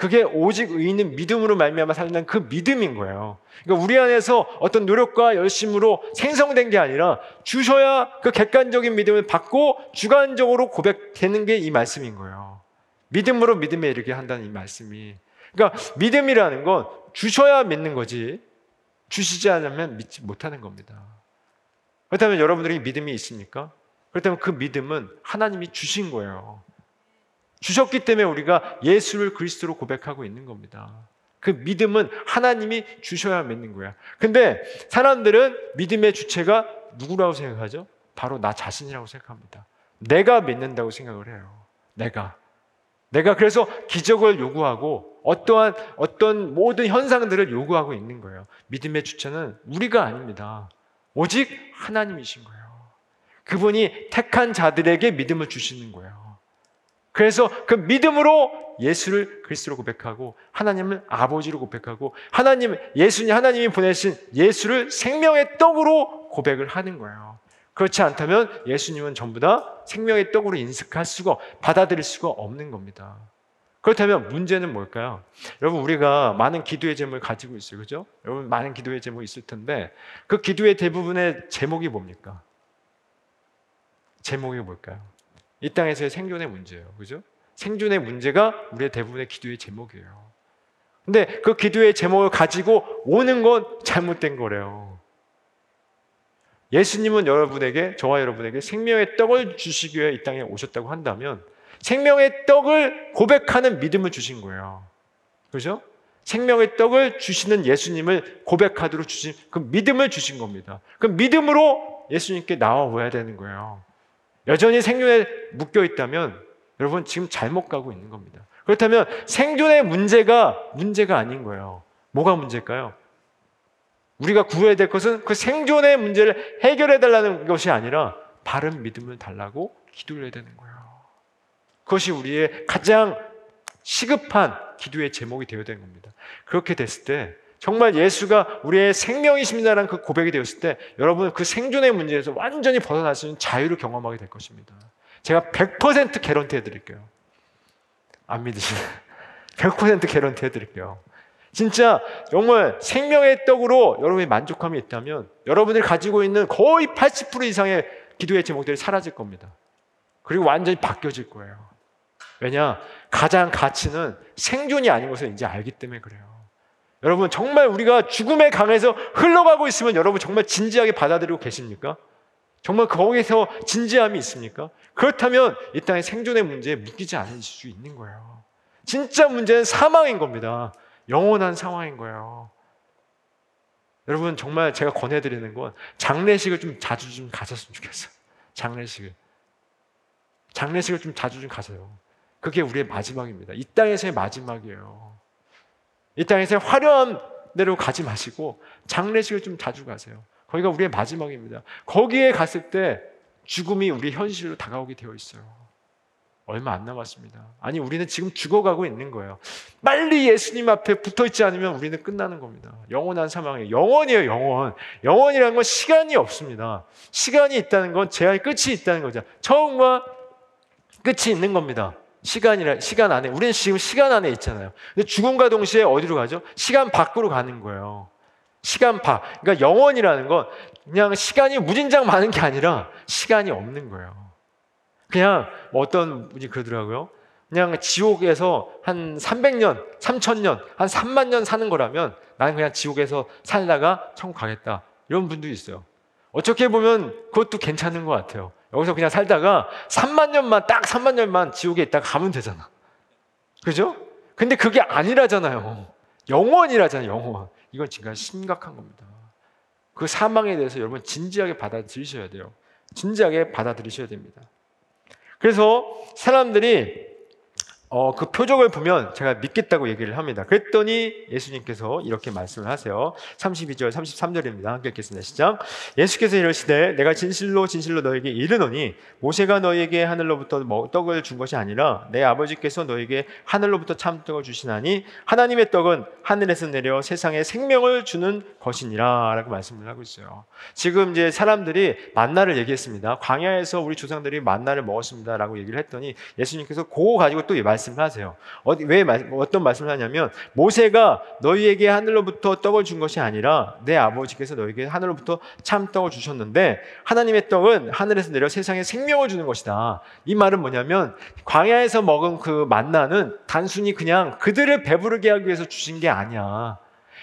그게 오직 의인은 믿음으로 말미암아 살는 그 믿음인 거예요. 그러니까 우리 안에서 어떤 노력과 열심으로 생성된 게 아니라 주셔야 그 객관적인 믿음을 받고 주관적으로 고백되는 게 이 말씀인 거예요. 믿음으로 믿음에 이르게 한다는 이 말씀이. 그러니까 믿음이라는 건 주셔야 믿는 거지 주시지 않으면 믿지 못하는 겁니다. 그렇다면 여러분들이 믿음이 있습니까? 그렇다면 그 믿음은 하나님이 주신 거예요. 주셨기 때문에 우리가 예수를 그리스도로 고백하고 있는 겁니다. 그 믿음은 하나님이 주셔야 믿는 거야. 근데 사람들은 믿음의 주체가 누구라고 생각하죠? 바로 나 자신이라고 생각합니다. 내가 믿는다고 생각을 해요. 내가. 내가 그래서 기적을 요구하고 어떠한 어떤 모든 현상들을 요구하고 있는 거예요. 믿음의 주체는 우리가 아닙니다. 오직 하나님이신 거예요. 그분이 택한 자들에게 믿음을 주시는 거예요. 그래서 그 믿음으로 예수를 그리스도로 고백하고 하나님을 아버지로 고백하고 하나님 예수님 하나님이 보내신 예수를 생명의 떡으로 고백을 하는 거예요. 그렇지 않다면 예수님은 전부 다 생명의 떡으로 인식할 수가 받아들일 수가 없는 겁니다. 그렇다면 문제는 뭘까요? 여러분 우리가 많은 기도의 제목을 가지고 있어요. 그죠? 여러분 많은 기도의 제목이 있을 텐데 그 기도의 대부분의 제목이 뭡니까? 제목이 뭘까요? 이 땅에서의 생존의 문제예요. 그죠? 생존의 문제가 우리의 대부분의 기도의 제목이에요. 근데 그 기도의 제목을 가지고 오는 건 잘못된 거래요. 예수님은 여러분에게, 저와 여러분에게 생명의 떡을 주시기 위해 이 땅에 오셨다고 한다면 생명의 떡을 고백하는 믿음을 주신 거예요. 그죠? 생명의 떡을 주시는 예수님을 고백하도록 주신 그 믿음을 주신 겁니다. 그 믿음으로 예수님께 나와봐야 되는 거예요. 여전히 생존에 묶여 있다면 여러분 지금 잘못 가고 있는 겁니다. 그렇다면 생존의 문제가 문제가 아닌 거예요. 뭐가 문제일까요? 우리가 구해야 될 것은 그 생존의 문제를 해결해 달라는 것이 아니라 바른 믿음을 달라고 기도를 해야 되는 거예요. 그것이 우리의 가장 시급한 기도의 제목이 되어야 되는 겁니다. 그렇게 됐을 때 정말 예수가 우리의 생명이십니다라는 그 고백이 되었을 때 여러분 그 생존의 문제에서 완전히 벗어날 수 있는 자유를 경험하게 될 것입니다. 제가 100% 개런티 해드릴게요. 안 믿으시면 100% [LAUGHS] 개런티 해드릴게요. 진짜 정말 생명의 떡으로 여러분이 만족함이 있다면 여러분들이 가지고 있는 거의 80% 이상의 기도의 제목들이 사라질 겁니다. 그리고 완전히 바뀌어질 거예요. 왜냐? 가장 가치는 생존이 아닌 것을 이제 알기 때문에 그래요. 여러분, 정말 우리가 죽음의 강에서 흘러가고 있으면 여러분 정말 진지하게 받아들이고 계십니까? 정말 거기서 진지함이 있습니까? 그렇다면 이 땅의 생존의 문제에 묶이지 않으실 수 있는 거예요. 진짜 문제는 사망인 겁니다. 영원한 상황인 거예요. 여러분 정말 제가 권해드리는 건 장례식을 좀 자주 좀 가셨으면 좋겠어요. 장례식을 장례식을 좀 자주 좀 가세요. 그게 우리의 마지막입니다. 이 땅에서의 마지막이에요. 이 땅에서의 화려한 대로 가지 마시고 장례식을 좀 자주 가세요. 거기가 우리의 마지막입니다. 거기에 갔을 때 죽음이 우리 현실로 다가오게 되어 있어요. 얼마 안 남았습니다. 아니, 우리는 지금 죽어가고 있는 거예요. 빨리 예수님 앞에 붙어 있지 않으면 우리는 끝나는 겁니다. 영원한 사망이에요. 영원이에요, 영원. 영원이라는 건 시간이 없습니다. 시간이 있다는 건 제한이 끝이 있다는 거죠. 처음과 끝이 있는 겁니다. 시간이라, 시간 안에. 우리는 지금 시간 안에 있잖아요. 근데 죽음과 동시에 어디로 가죠? 시간 밖으로 가는 거예요. 시간 밖. 그러니까 영원이라는 건 그냥 시간이 무진장 많은 게 아니라 시간이 없는 거예요. 그냥 뭐 어떤 분이 그러더라고요. 그냥 지옥에서 한 300년, 3000년, 한 3만 년 사는 거라면 나는 그냥 지옥에서 살다가 천국 가겠다. 이런 분도 있어요. 어떻게 보면 그것도 괜찮은 것 같아요. 여기서 그냥 살다가 3만 년만, 딱 3만 년만 지옥에 있다가 가면 되잖아. 그죠? 근데 그게 아니라잖아요. 영원이라잖아요, 영원. 이건 진짜 심각한 겁니다. 그 사망에 대해서 여러분 진지하게 받아들이셔야 돼요. 진지하게 받아들이셔야 됩니다. 그래서 사람들이 어, 그 표적을 보면 제가 믿겠다고 얘기를 합니다. 그랬더니 예수님께서 이렇게 말씀을 하세요. 32절, 33절입니다. 함께 읽겠습니다. 시작. 예수께서 이르시되 내가 진실로 진실로 너에게 이르노니 모세가 너에게 하늘로부터 떡을 준 것이 아니라 내 아버지께서 너에게 하늘로부터 참떡을 주시나니 하나님의 떡은 하늘에서 내려 세상에 생명을 주는 것이니라 라고 말씀을 하고 있어요. 지금 이제 사람들이 만나를 얘기했습니다. 광야에서 우리 조상들이 만나를 먹었습니다. 라고 얘기를 했더니 예수님께서 그거 가지고 또 말씀 말씀을 하세요. 어디, 왜 어떤 말씀을 하냐면 모세가 너희에게 하늘로부터 떡을 준 것이 아니라 내 아버지께서 너희에게 하늘로부터 참 떡을 주셨는데 하나님의 떡은 하늘에서 내려 세상에 생명을 주는 것이다. 이 말은 뭐냐면 광야에서 먹은 그 만나는 단순히 그냥 그들을 배부르게 하기 위해서 주신 게 아니야.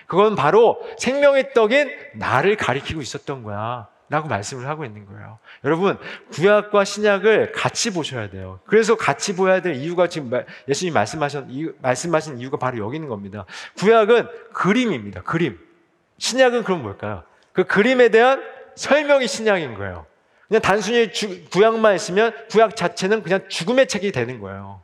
그건 바로 생명의 떡인 나를 가리키고 있었던 거야. 라고 말씀을 하고 있는 거예요. 여러분, 구약과 신약을 같이 보셔야 돼요. 그래서 같이 보아야 될 이유가 지금 예수님 말씀하신, 말씀하신 이유가 바로 여기 있는 겁니다. 구약은 그림입니다. 그림. 신약은 그럼 뭘까요? 그 그림에 대한 설명이 신약인 거예요. 그냥 단순히 주, 구약만 있으면 구약 자체는 그냥 죽음의 책이 되는 거예요.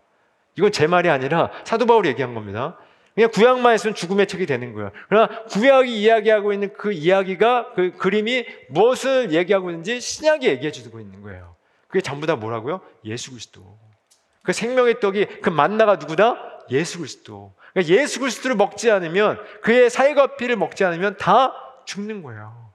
이건 제 말이 아니라 사도 바울이 얘기한 겁니다. 그냥 구약만 있으면 죽음의 책이 되는 거예요. 그러나 구약이 이야기하고 있는 그 이야기가 그 그림이 무엇을 얘기하고 있는지 신약이 얘기해 주고 있는 거예요. 그게 전부 다 뭐라고요? 예수 그리스도. 그 생명의 떡이 그 만나가 누구다? 예수 그리스도. 그러니까 예수 그리스도를 먹지 않으면 그의 살과 피를 먹지 않으면 다 죽는 거예요.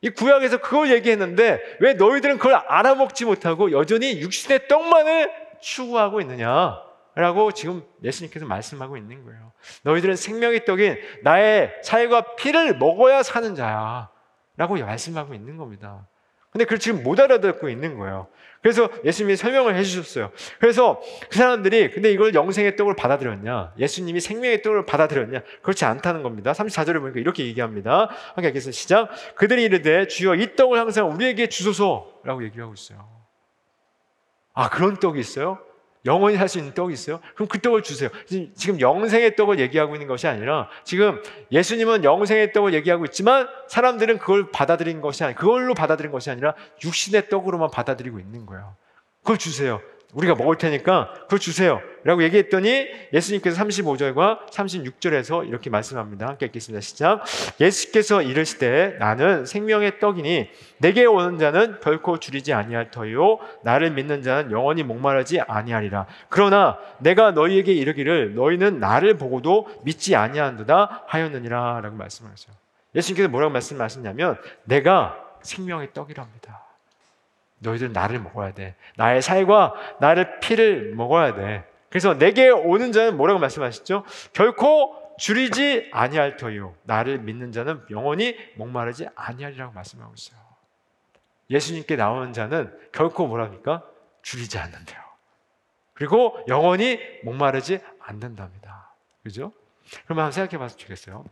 이 구약에서 그걸 얘기했는데 왜 너희들은 그걸 알아먹지 못하고 여전히 육신의 떡만을 추구하고 있느냐? 라고 지금 예수님께서 말씀하고 있는 거예요. 너희들은 생명의 떡인 나의 살과 피를 먹어야 사는 자야. 라고 말씀하고 있는 겁니다. 근데 그걸 지금 못 알아듣고 있는 거예요. 그래서 예수님이 설명을 해주셨어요. 그래서 그 사람들이 근데 이걸 영생의 떡을 받아들였냐? 예수님이 생명의 떡을 받아들였냐? 그렇지 않다는 겁니다. 34절에 보니까 이렇게 얘기합니다. 함께 하겠습니다. 시작. 그들이 이르되 주여 이 떡을 항상 우리에게 주소서라고 얘기를 하고 있어요. 아 그런 떡이 있어요? 영원히 살 수 있는 떡이 있어요? 그럼 그 떡을 주세요. 지금 영생의 떡을 얘기하고 있는 것이 아니라 지금 예수님은 영생의 떡을 얘기하고 있지만 사람들은 그걸 받아들인 것이 아니 그걸로 받아들인 것이 아니라 육신의 떡으로만 받아들이고 있는 거예요. 그걸 주세요. 우리가 먹을 테니까 그걸 주세요. 라고 얘기했더니 예수님께서 35절과 36절에서 이렇게 말씀합니다. 함께 읽겠습니다. 시작. 예수께서 이르시되 나는 생명의 떡이니 내게 오는 자는 결코 줄이지 아니할 터요 나를 믿는 자는 영원히 목마르지 아니하리라. 그러나 내가 너희에게 이르기를 너희는 나를 보고도 믿지 아니한도다 하였느니라 라고 말씀하셨어요. 예수님께서 뭐라고 말씀하셨냐면 내가 생명의 떡이랍니다. 너희들 나를 먹어야 돼. 나의 살과 나를 피를 먹어야 돼. 그래서 내게 오는 자는 뭐라고 말씀하셨죠? 결코 줄이지 아니할 터요. 나를 믿는 자는 영원히 목마르지 아니하리라고 말씀하고 있어요. 예수님께 나오는 자는 결코 뭐랍니까? 줄이지 않는데요. 그리고 영원히 목마르지 않는답니다. 그죠? 그러면 한번 생각해 봤으면 좋겠어요.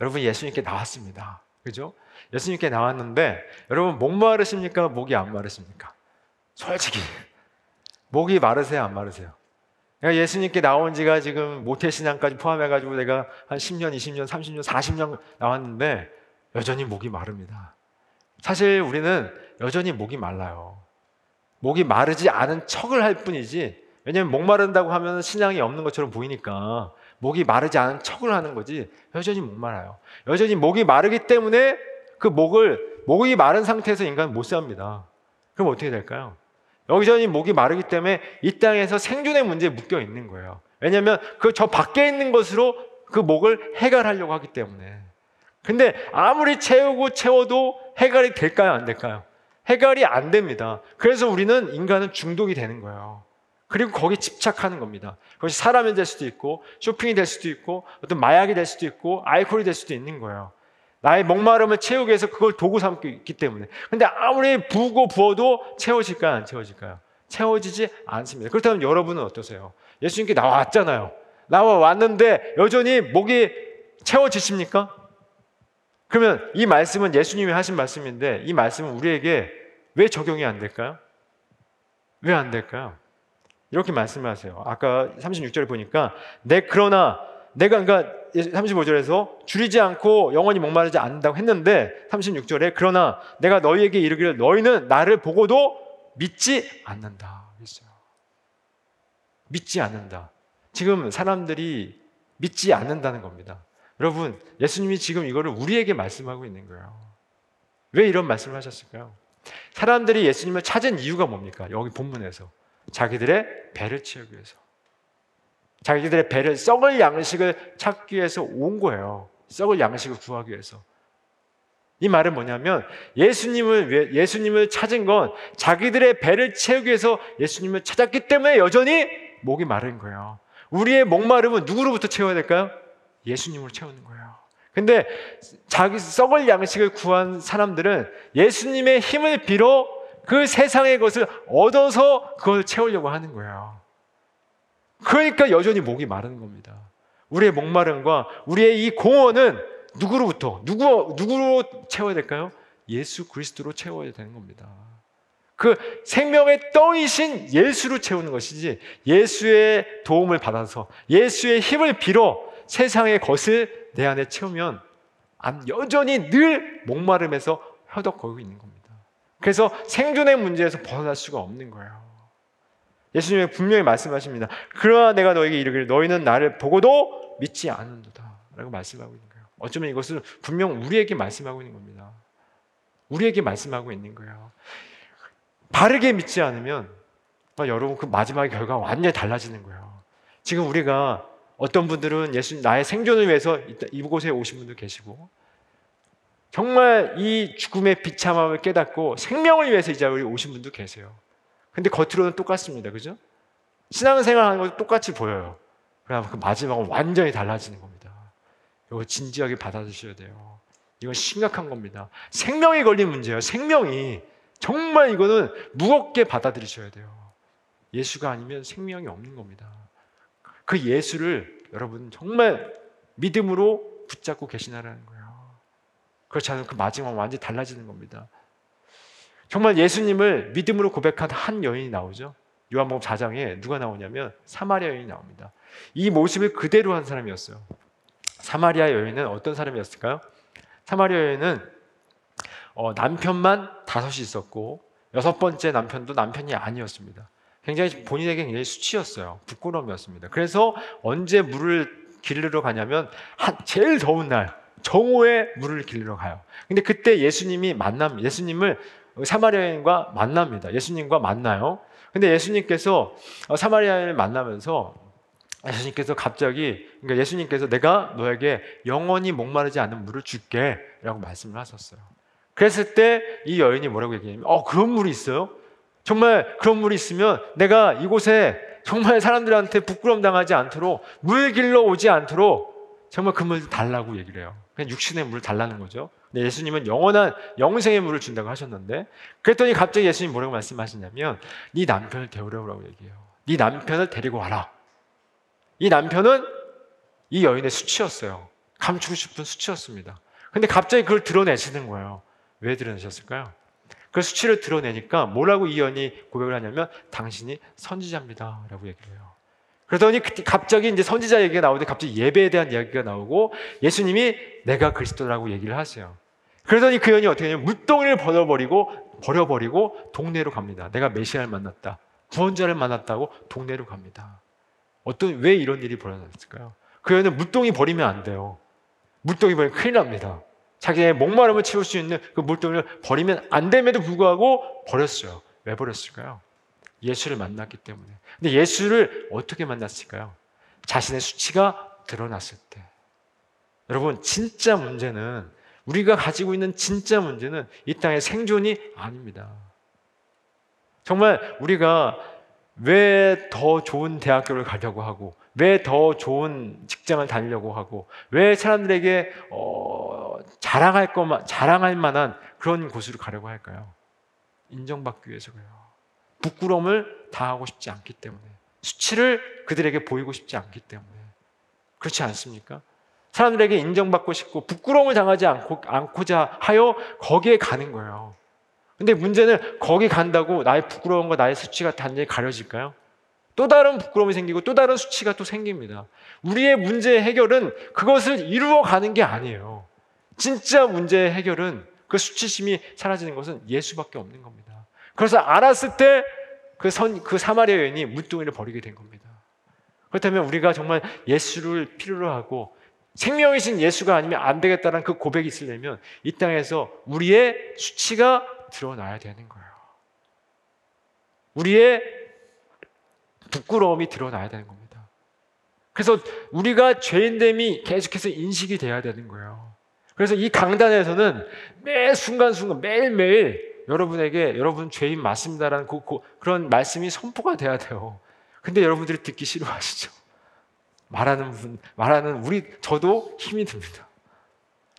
여러분 예수님께 나왔습니다. 그죠? 예수님께 나왔는데 여러분 목 마르십니까? 목이 안 마르십니까? 솔직히 목이 마르세요? 안 마르세요? 내가 예수님께 나온 지가 지금 모태신앙까지 포함해가지고 내가 한 10년, 20년, 30년, 40년 나왔는데 여전히 목이 마릅니다. 사실 우리는 여전히 목이 말라요. 목이 마르지 않은 척을 할 뿐이지 왜냐면 목 마른다고 하면 신앙이 없는 것처럼 보이니까 목이 마르지 않은 척을 하는 거지 여전히 목 말아요. 여전히 목이 마르기 때문에 그 목을 목이 마른 상태에서 인간은 못 삽니다. 그럼 어떻게 될까요? 여기저기 목이 마르기 때문에 이 땅에서 생존의 문제에 묶여 있는 거예요. 왜냐하면 그 저 밖에 있는 것으로 그 목을 해결하려고 하기 때문에. 근데 아무리 채우고 채워도 해결이 될까요? 안 될까요? 해결이 안 됩니다. 그래서 우리는 인간은 중독이 되는 거예요. 그리고 거기 집착하는 겁니다. 그것이 사람이 될 수도 있고, 쇼핑이 될 수도 있고, 어떤 마약이 될 수도 있고, 알코올이 될 수도 있는 거예요. 나의 목마름을 채우기 위해서 그걸 도구 삼고 있기 때문에. 근데 아무리 부고 부어도 채워질까요? 안 채워질까요? 채워지지 않습니다. 그렇다면 여러분은 어떠세요? 예수님께 나왔잖아요. 나와 왔는데 여전히 목이 채워지십니까? 그러면 이 말씀은 예수님이 하신 말씀인데 이 말씀은 우리에게 왜 적용이 안 될까요? 왜 안 될까요? 이렇게 말씀하세요. 아까 36절에 보니까 내 그러나 내가 그러니까 35절에서 줄이지 않고 영원히 목마르지 않는다고 했는데 36절에 그러나 내가 너희에게 이르기를 너희는 나를 보고도 믿지 않는다. 그랬어요. 믿지 않는다. 지금 사람들이 믿지 않는다는 겁니다. 여러분, 예수님이 지금 이거를 우리에게 말씀하고 있는 거예요. 왜 이런 말씀을 하셨을까요? 사람들이 예수님을 찾은 이유가 뭡니까? 여기 본문에서. 자기들의 배를 채우기 위해서. 자기들의 배를 썩을 양식을 찾기 위해서 온 거예요. 썩을 양식을 구하기 위해서. 이 말은 뭐냐면 예수님을 예수님을 찾은 건 자기들의 배를 채우기 위해서 예수님을 찾았기 때문에 여전히 목이 마른 거예요. 우리의 목마름은 누구로부터 채워야 될까요? 예수님으로 채우는 거예요. 근데 자기 썩을 양식을 구한 사람들은 예수님의 힘을 빌어 그 세상의 것을 얻어서 그걸 채우려고 하는 거예요. 그러니까 여전히 목이 마른 겁니다. 우리의 목마름과 우리의 이 공허는 누구로부터 누구 누구로 채워야 될까요? 예수 그리스도로 채워야 되는 겁니다. 그 생명의 떡이신 예수로 채우는 것이지 예수의 도움을 받아서 예수의 힘을 빌어 세상의 것을 내 안에 채우면 여전히 늘 목마름에서 허덕거리고 있는 겁니다. 그래서 생존의 문제에서 벗어날 수가 없는 거예요. 예수님이 분명히 말씀하십니다. 그러나 내가 너에게 이르기를 너희는 나를 보고도 믿지 않는도다. 라고 말씀하고 있는 거예요. 어쩌면 이것을 분명 우리에게 말씀하고 있는 겁니다. 우리에게 말씀하고 있는 거예요. 바르게 믿지 않으면 여러분 그 마지막의 결과가 완전히 달라지는 거예요. 지금 우리가 어떤 분들은 예수 나의 생존을 위해서 이곳에 오신 분도 계시고 정말 이 죽음의 비참함을 깨닫고 생명을 위해서 이 자리에 오신 분도 계세요. 근데 겉으로는 똑같습니다. 그죠? 신앙생활 하는 것도 똑같이 보여요. 그러면 그 마지막은 완전히 달라지는 겁니다. 이거 진지하게 받아주셔야 돼요. 이건 심각한 겁니다. 생명이 걸린 문제예요. 생명이. 정말 이거는 무겁게 받아들이셔야 돼요. 예수가 아니면 생명이 없는 겁니다. 그 예수를 여러분 정말 믿음으로 붙잡고 계시나라는 거예요. 그렇지 않으면 그 마지막은 완전히 달라지는 겁니다. 정말 예수님을 믿음으로 고백한 한 여인이 나오죠. 요한복음 4장에 누가 나오냐면 사마리아 여인이 나옵니다. 이 모습을 그대로 한 사람이었어요. 사마리아 여인은 어떤 사람이었을까요? 사마리아 여인은 어, 남편만 다섯이 있었고 여섯 번째 남편도 남편이 아니었습니다. 굉장히 본인에게 굉장히 수치였어요. 부끄러움이었습니다. 그래서 언제 물을 길르러 가냐면 한 제일 더운 날 정오에 물을 길르러 가요. 근데 그때 예수님이 만남 예수님을 사마리아인과 만납니다. 예수님과 만나요. 근데 예수님께서 어, 사마리아인을 만나면서 예수님께서 갑자기 그러니까 예수님께서 내가 너에게 영원히 목마르지 않는 물을 줄게라고 말씀을 하셨어요. 그랬을 때 이 여인이 뭐라고 얘기냐면 어 그런 물이 있어요? 정말 그런 물이 있으면 내가 이곳에 정말 사람들한테 부끄럼 당하지 않도록 물 길러 오지 않도록 정말 그 물을 달라고 얘기를 해요. 그냥 육신의 물을 달라는 거죠. 근데 예수님은 영원한 영생의 물을 준다고 하셨는데 그랬더니 갑자기 예수님 뭐라고 말씀하시냐면 네 남편을 데우려고 얘기해요. 네 남편을 데리고 와라. 이 남편은 이 여인의 수치였어요. 감추고 싶은 수치였습니다. 근데 갑자기 그걸 드러내시는 거예요. 왜 드러내셨을까요? 그 수치를 드러내니까 뭐라고 이 여인이 고백을 하냐면 당신이 선지자입니다. 라고 얘기를 해요. 그러더니 갑자기 이제 선지자 얘기가 나오는데 갑자기 예배에 대한 이야기가 나오고 예수님이 내가 그리스도라고 얘기를 하세요. 그러더니 그 여인이 어떻게 하냐면 물동이를 버려버리고 버려버리고 동네로 갑니다. 내가 메시아를 만났다. 구원자를 만났다고 동네로 갑니다. 어떤 왜 이런 일이 벌어졌을까요? 그 여인은 물동이 버리면 안 돼요. 물동이 버리면 큰일 납니다. 자기의 목마름을 채울 수 있는 그 물동이를 버리면 안 됨에도 불구하고 버렸어요. 왜 버렸을까요? 예수를 만났기 때문에. 근데 예수를 어떻게 만났을까요? 자신의 수치가 드러났을 때. 여러분, 진짜 문제는 우리가 가지고 있는 진짜 문제는 이 땅의 생존이 아닙니다. 정말 우리가 왜 더 좋은 대학교를 가려고 하고, 왜 더 좋은 직장을 다니려고 하고, 왜 사람들에게 어, 자랑할 것만 자랑할 만한 그런 곳으로 가려고 할까요? 인정받기 위해서 그래요. 부끄러움을 당하고 싶지 않기 때문에 수치를 그들에게 보이고 싶지 않기 때문에 그렇지 않습니까? 사람들에게 인정받고 싶고 부끄러움을 당하지 않고, 않고자 하여 거기에 가는 거예요. 근데 문제는 거기 간다고 나의 부끄러움과 나의 수치가 단순히 가려질까요? 또 다른 부끄러움이 생기고 또 다른 수치가 또 생깁니다. 우리의 문제 해결은 그것을 이루어 가는 게 아니에요. 진짜 문제 해결은 그 수치심이 사라지는 것은 예수밖에 없는 겁니다. 그래서 알았을 때 그 선, 그 사마리아 여인이 무뚱이를 버리게 된 겁니다. 그렇다면 우리가 정말 예수를 필요로 하고 생명이신 예수가 아니면 안 되겠다는 그 고백이 있으려면 이 땅에서 우리의 수치가 드러나야 되는 거예요. 우리의 부끄러움이 드러나야 되는 겁니다. 그래서 우리가 죄인됨이 계속해서 인식이 돼야 되는 거예요. 그래서 이 강단에서는 매 순간순간 매일매일 여러분에게 여러분 죄인 맞습니다라는 그, 그, 그 런 말씀이 선포가 돼야 돼요. 근데 여러분들이 듣기 싫어하시죠. 말하는 분, 말하는 우리 저도 힘이 듭니다.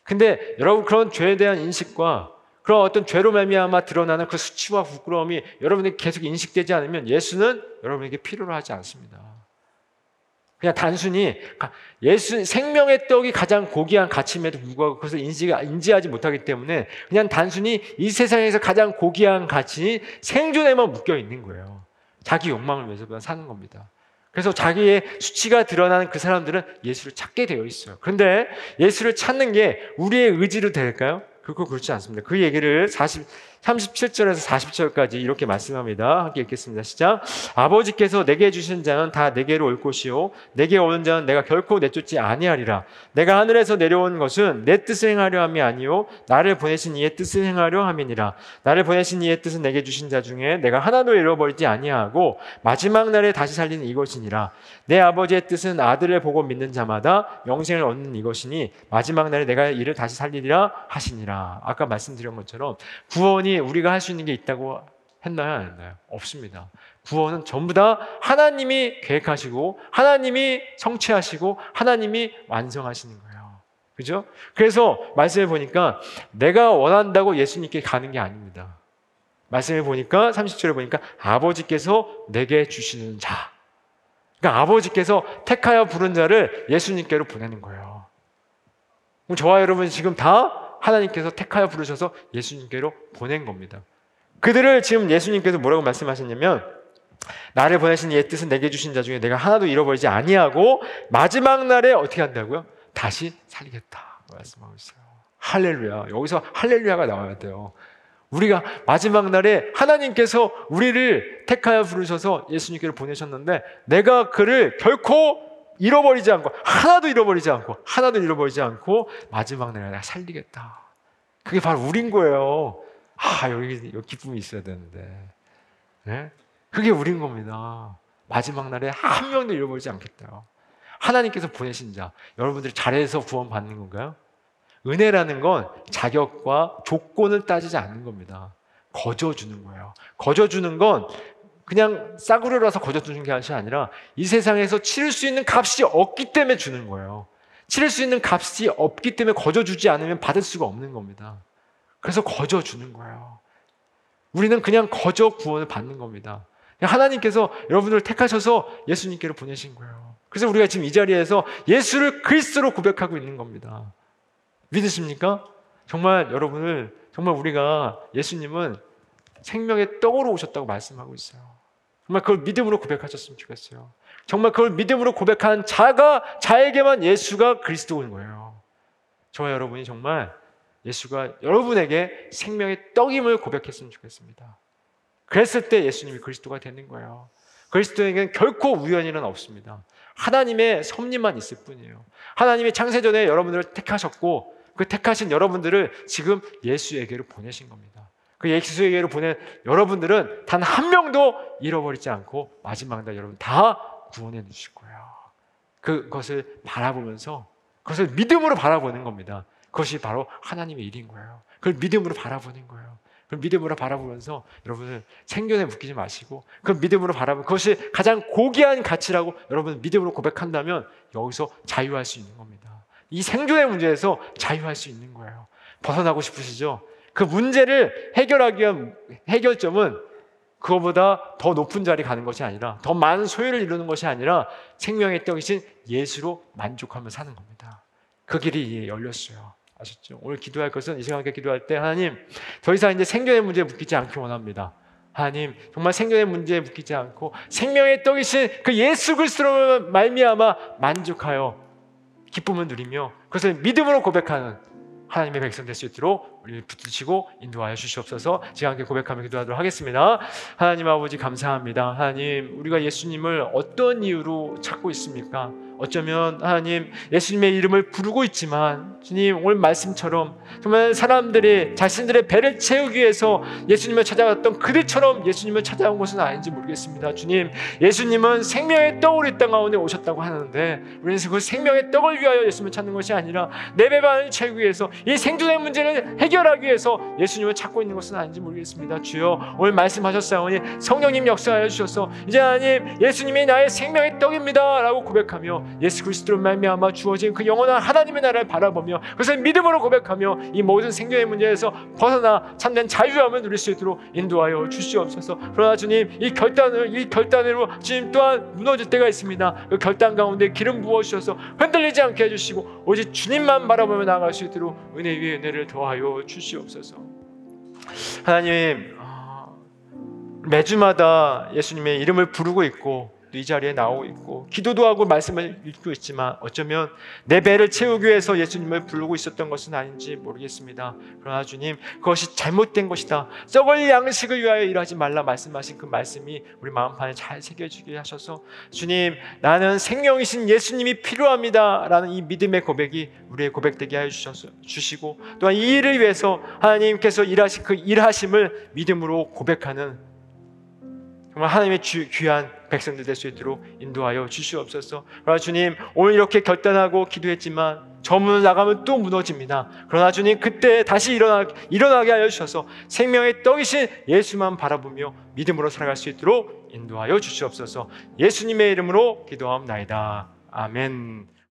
근데 여러분 그런 죄에 대한 인식과 그런 어떤 죄로 말미암아 드러나는 그 수치와 부끄러움이 여러분에게 계속 인식되지 않으면 예수는 여러분에게 필요로 하지 않습니다. 그냥 단순히 예수 생명의 떡이 가장 고귀한 가치임에도 불구하고 그것을 인지, 인지하지 못하기 때문에 그냥 단순히 이 세상에서 가장 고귀한 가치 생존에만 묶여 있는 거예요. 자기 욕망을 위해서 사는 겁니다. 그래서 자기의 수치가 드러나는 그 사람들은 예수를 찾게 되어 있어요. 그런데 예수를 찾는 게 우리의 의지로 될까요? 그거 그렇지 않습니다. 그 얘기를 40, 37절에서 40절까지 이렇게 말씀합니다. 함께 읽겠습니다. 시작. 아버지께서 내게 주신 자는 다 내게로 올 것이요. 내게 오는 자는 내가 결코 내쫓지 아니하리라. 내가 하늘에서 내려온 것은 내 뜻을 행하려 함이 아니요. 나를 보내신 이의 뜻을 행하려 함이니라. 나를 보내신 이의 뜻은 내게 주신 자 중에 내가 하나도 잃어버리지 아니하고 마지막 날에 다시 살리는 이것이니라. 내 아버지의 뜻은 아들을 보고 믿는 자마다 영생을 얻는 이것이니 마지막 날에 내가 이를 다시 살리리라 하시니라. 아까 말씀드린 것처럼 구원이 우리가 할 수 있는 게 있다고 했나요? 안 했나요? 없습니다. 구원은 전부 다 하나님이 계획하시고 하나님이 성취하시고 하나님이 완성하시는 거예요. 그죠? 그래서 말씀을 보니까 내가 원한다고 예수님께 가는 게 아닙니다. 말씀을 보니까 30절에 보니까 아버지께서 내게 주시는 자. 그러니까 아버지께서 택하여 부른 자를 예수님께로 보내는 거예요. 저와 여러분 지금 다 하나님께서 택하여 부르셔서 예수님께로 보낸 겁니다. 그들을 지금 예수님께서 뭐라고 말씀하셨냐면 나를 보내신 이의 뜻은 내게 주신 자 중에 내가 하나도 잃어버리지 아니하고 마지막 날에 어떻게 한다고요? 다시 살리겠다 말씀하고 있어요. 할렐루야. 여기서 할렐루야가 나와야 돼요. 우리가 마지막 날에 하나님께서 우리를 택하여 부르셔서 예수님께로 보내셨는데 내가 그를 결코 잃어버리지 않고 하나도 잃어버리지 않고 하나도 잃어버리지 않고 마지막 날에 내가 살리겠다. 그게 바로 우린 거예요. 아 여기, 여기 기쁨이 있어야 되는데, 네? 그게 우린 겁니다. 마지막 날에 한 명도 잃어버리지 않겠다. 하나님께서 보내신 자, 여러분들이 잘해서 구원 받는 건가요? 은혜라는 건 자격과 조건을 따지지 않는 겁니다. 거저 주는 거예요. 거저 주는 건 그냥 싸구려라서 거저 주는 게 아니라 이 세상에서 치를 수 있는 값이 없기 때문에 주는 거예요. 치를 수 있는 값이 없기 때문에 거저 주지 않으면 받을 수가 없는 겁니다. 그래서 거저 주는 거예요. 우리는 그냥 거저 구원을 받는 겁니다. 하나님께서 여러분을 택하셔서 예수님께로 보내신 거예요. 그래서 우리가 지금 이 자리에서 예수를 그리스도로 고백하고 있는 겁니다. 믿으십니까? 정말 여러분을 정말 우리가 예수님은 생명의 떡으로 오셨다고 말씀하고 있어요. 정말 그걸 믿음으로 고백하셨으면 좋겠어요. 정말 그걸 믿음으로 고백한 자가 자에게만 예수가 그리스도인 거예요. 저와 여러분이 정말 예수가 여러분에게 생명의 떡임을 고백했으면 좋겠습니다. 그랬을 때 예수님이 그리스도가 되는 거예요. 그리스도에게는 결코 우연이는 없습니다. 하나님의 섭리만 있을 뿐이에요. 하나님이 창세전에 여러분들을 택하셨고 그 택하신 여러분들을 지금 예수에게로 보내신 겁니다. 그 예수에게로 보낸 여러분들은 단 한 명도 잃어버리지 않고 마지막 날 여러분 다 구원해 주실 거예요. 그것을 바라보면서 그것을 믿음으로 바라보는 겁니다. 그것이 바로 하나님의 일인 거예요. 그걸 믿음으로 바라보는 거예요. 그 믿음으로 바라보면서 여러분을 생존에 묶이지 마시고 그 믿음으로 바라보면 그것이 가장 고귀한 가치라고 여러분 믿음으로 고백한다면 여기서 자유할 수 있는 겁니다. 이 생존의 문제에서 자유할 수 있는 거예요. 벗어나고 싶으시죠? 그 문제를 해결하기 위한 해결점은 그거보다 더 높은 자리 가는 것이 아니라 더 많은 소유를 이루는 것이 아니라 생명의 떡이신 예수로 만족하며 사는 겁니다. 그 길이 열렸어요. 아셨죠? 오늘 기도할 것은 이 시간에 기도할 때 하나님 더 이상 이제 생존의 문제에 묶이지 않기 원합니다. 하나님 정말 생존의 문제에 묶이지 않고 생명의 떡이신 그 예수 그리스도로 말미암아 만족하여 기쁨을 누리며 그것을 믿음으로 고백하는 하나님의 백성 될 수 있도록 우리 붙드시고 인도하여 주시옵소서. 제가 함께 고백하며 기도하도록 하겠습니다. 하나님 아버지 감사합니다. 하나님 우리가 예수님을 어떤 이유로 찾고 있습니까? 어쩌면 하나님 예수님의 이름을 부르고 있지만 주님 오늘 말씀처럼 정말 사람들이 자신들의 배를 채우기 위해서 예수님을 찾아갔던 그들처럼 예수님을 찾아온 것은 아닌지 모르겠습니다. 주님 예수님은 생명의 떡으로 이 땅 가운데 오셨다고 하는데 우리는 그 생명의 떡을 위하여 예수님을 찾는 것이 아니라 내 배반을 채우기 위해서 이 생존의 문제를 해결 하기 위해서 예수님을 찾고 있는 것은 아닌지 모르겠습니다. 주여 오늘 말씀하셨사오니 성령님 역사하여 주셔서 이제 하나님 예수님이 나의 생명의 떡입니다라고 고백하며 예수 그리스도로 말미암아 주어진 그 영원한 하나님의 나라를 바라보며 그것을 믿음으로 고백하며 이 모든 생존의 문제에서 벗어나 참된 자유함을 누릴 수 있도록 인도하여 주시옵소서. 그러나 주님 이 결단을 이 결단으로 주님 또한 무너질 때가 있습니다. 그 결단 가운데 기름 부어 주셔서 흔들리지 않게 해주시고 오직 주님만 바라보며 나아갈 수 있도록 은혜 위에 은혜를 더하여 주시옵소서. 하나님 아, 매주마다 예수님의 이름을 부르고 있고 이 자리에 나오고 있고 기도도 하고 말씀을 읽고 있지만 어쩌면 내 배를 채우기 위해서 예수님을 부르고 있었던 것은 아닌지 모르겠습니다. 그러나 주님 그것이 잘못된 것이다. 썩을 양식을 위하여 일하지 말라 말씀하신 그 말씀이 우리 마음판에 잘 새겨지게 하셔서 주님 나는 생명이신 예수님이 필요합니다 라는 이 믿음의 고백이 우리의 고백되게 하여 주셔서 주시고 또한 이 일을 위해서 하나님께서 일하신 그 일하심을 믿음으로 고백하는 정말 하나님의 주, 귀한 백성들 될 수 있도록 인도하여 주시옵소서. 그러나 주님 오늘 이렇게 결단하고 기도했지만 저 문을 나가면 또 무너집니다. 그러나 주님 그때 다시 일어나, 일어나게 하여 주셔서 생명의 떡이신 예수만 바라보며 믿음으로 살아갈 수 있도록 인도하여 주시옵소서. 예수님의 이름으로 기도하옵나이다. 아멘.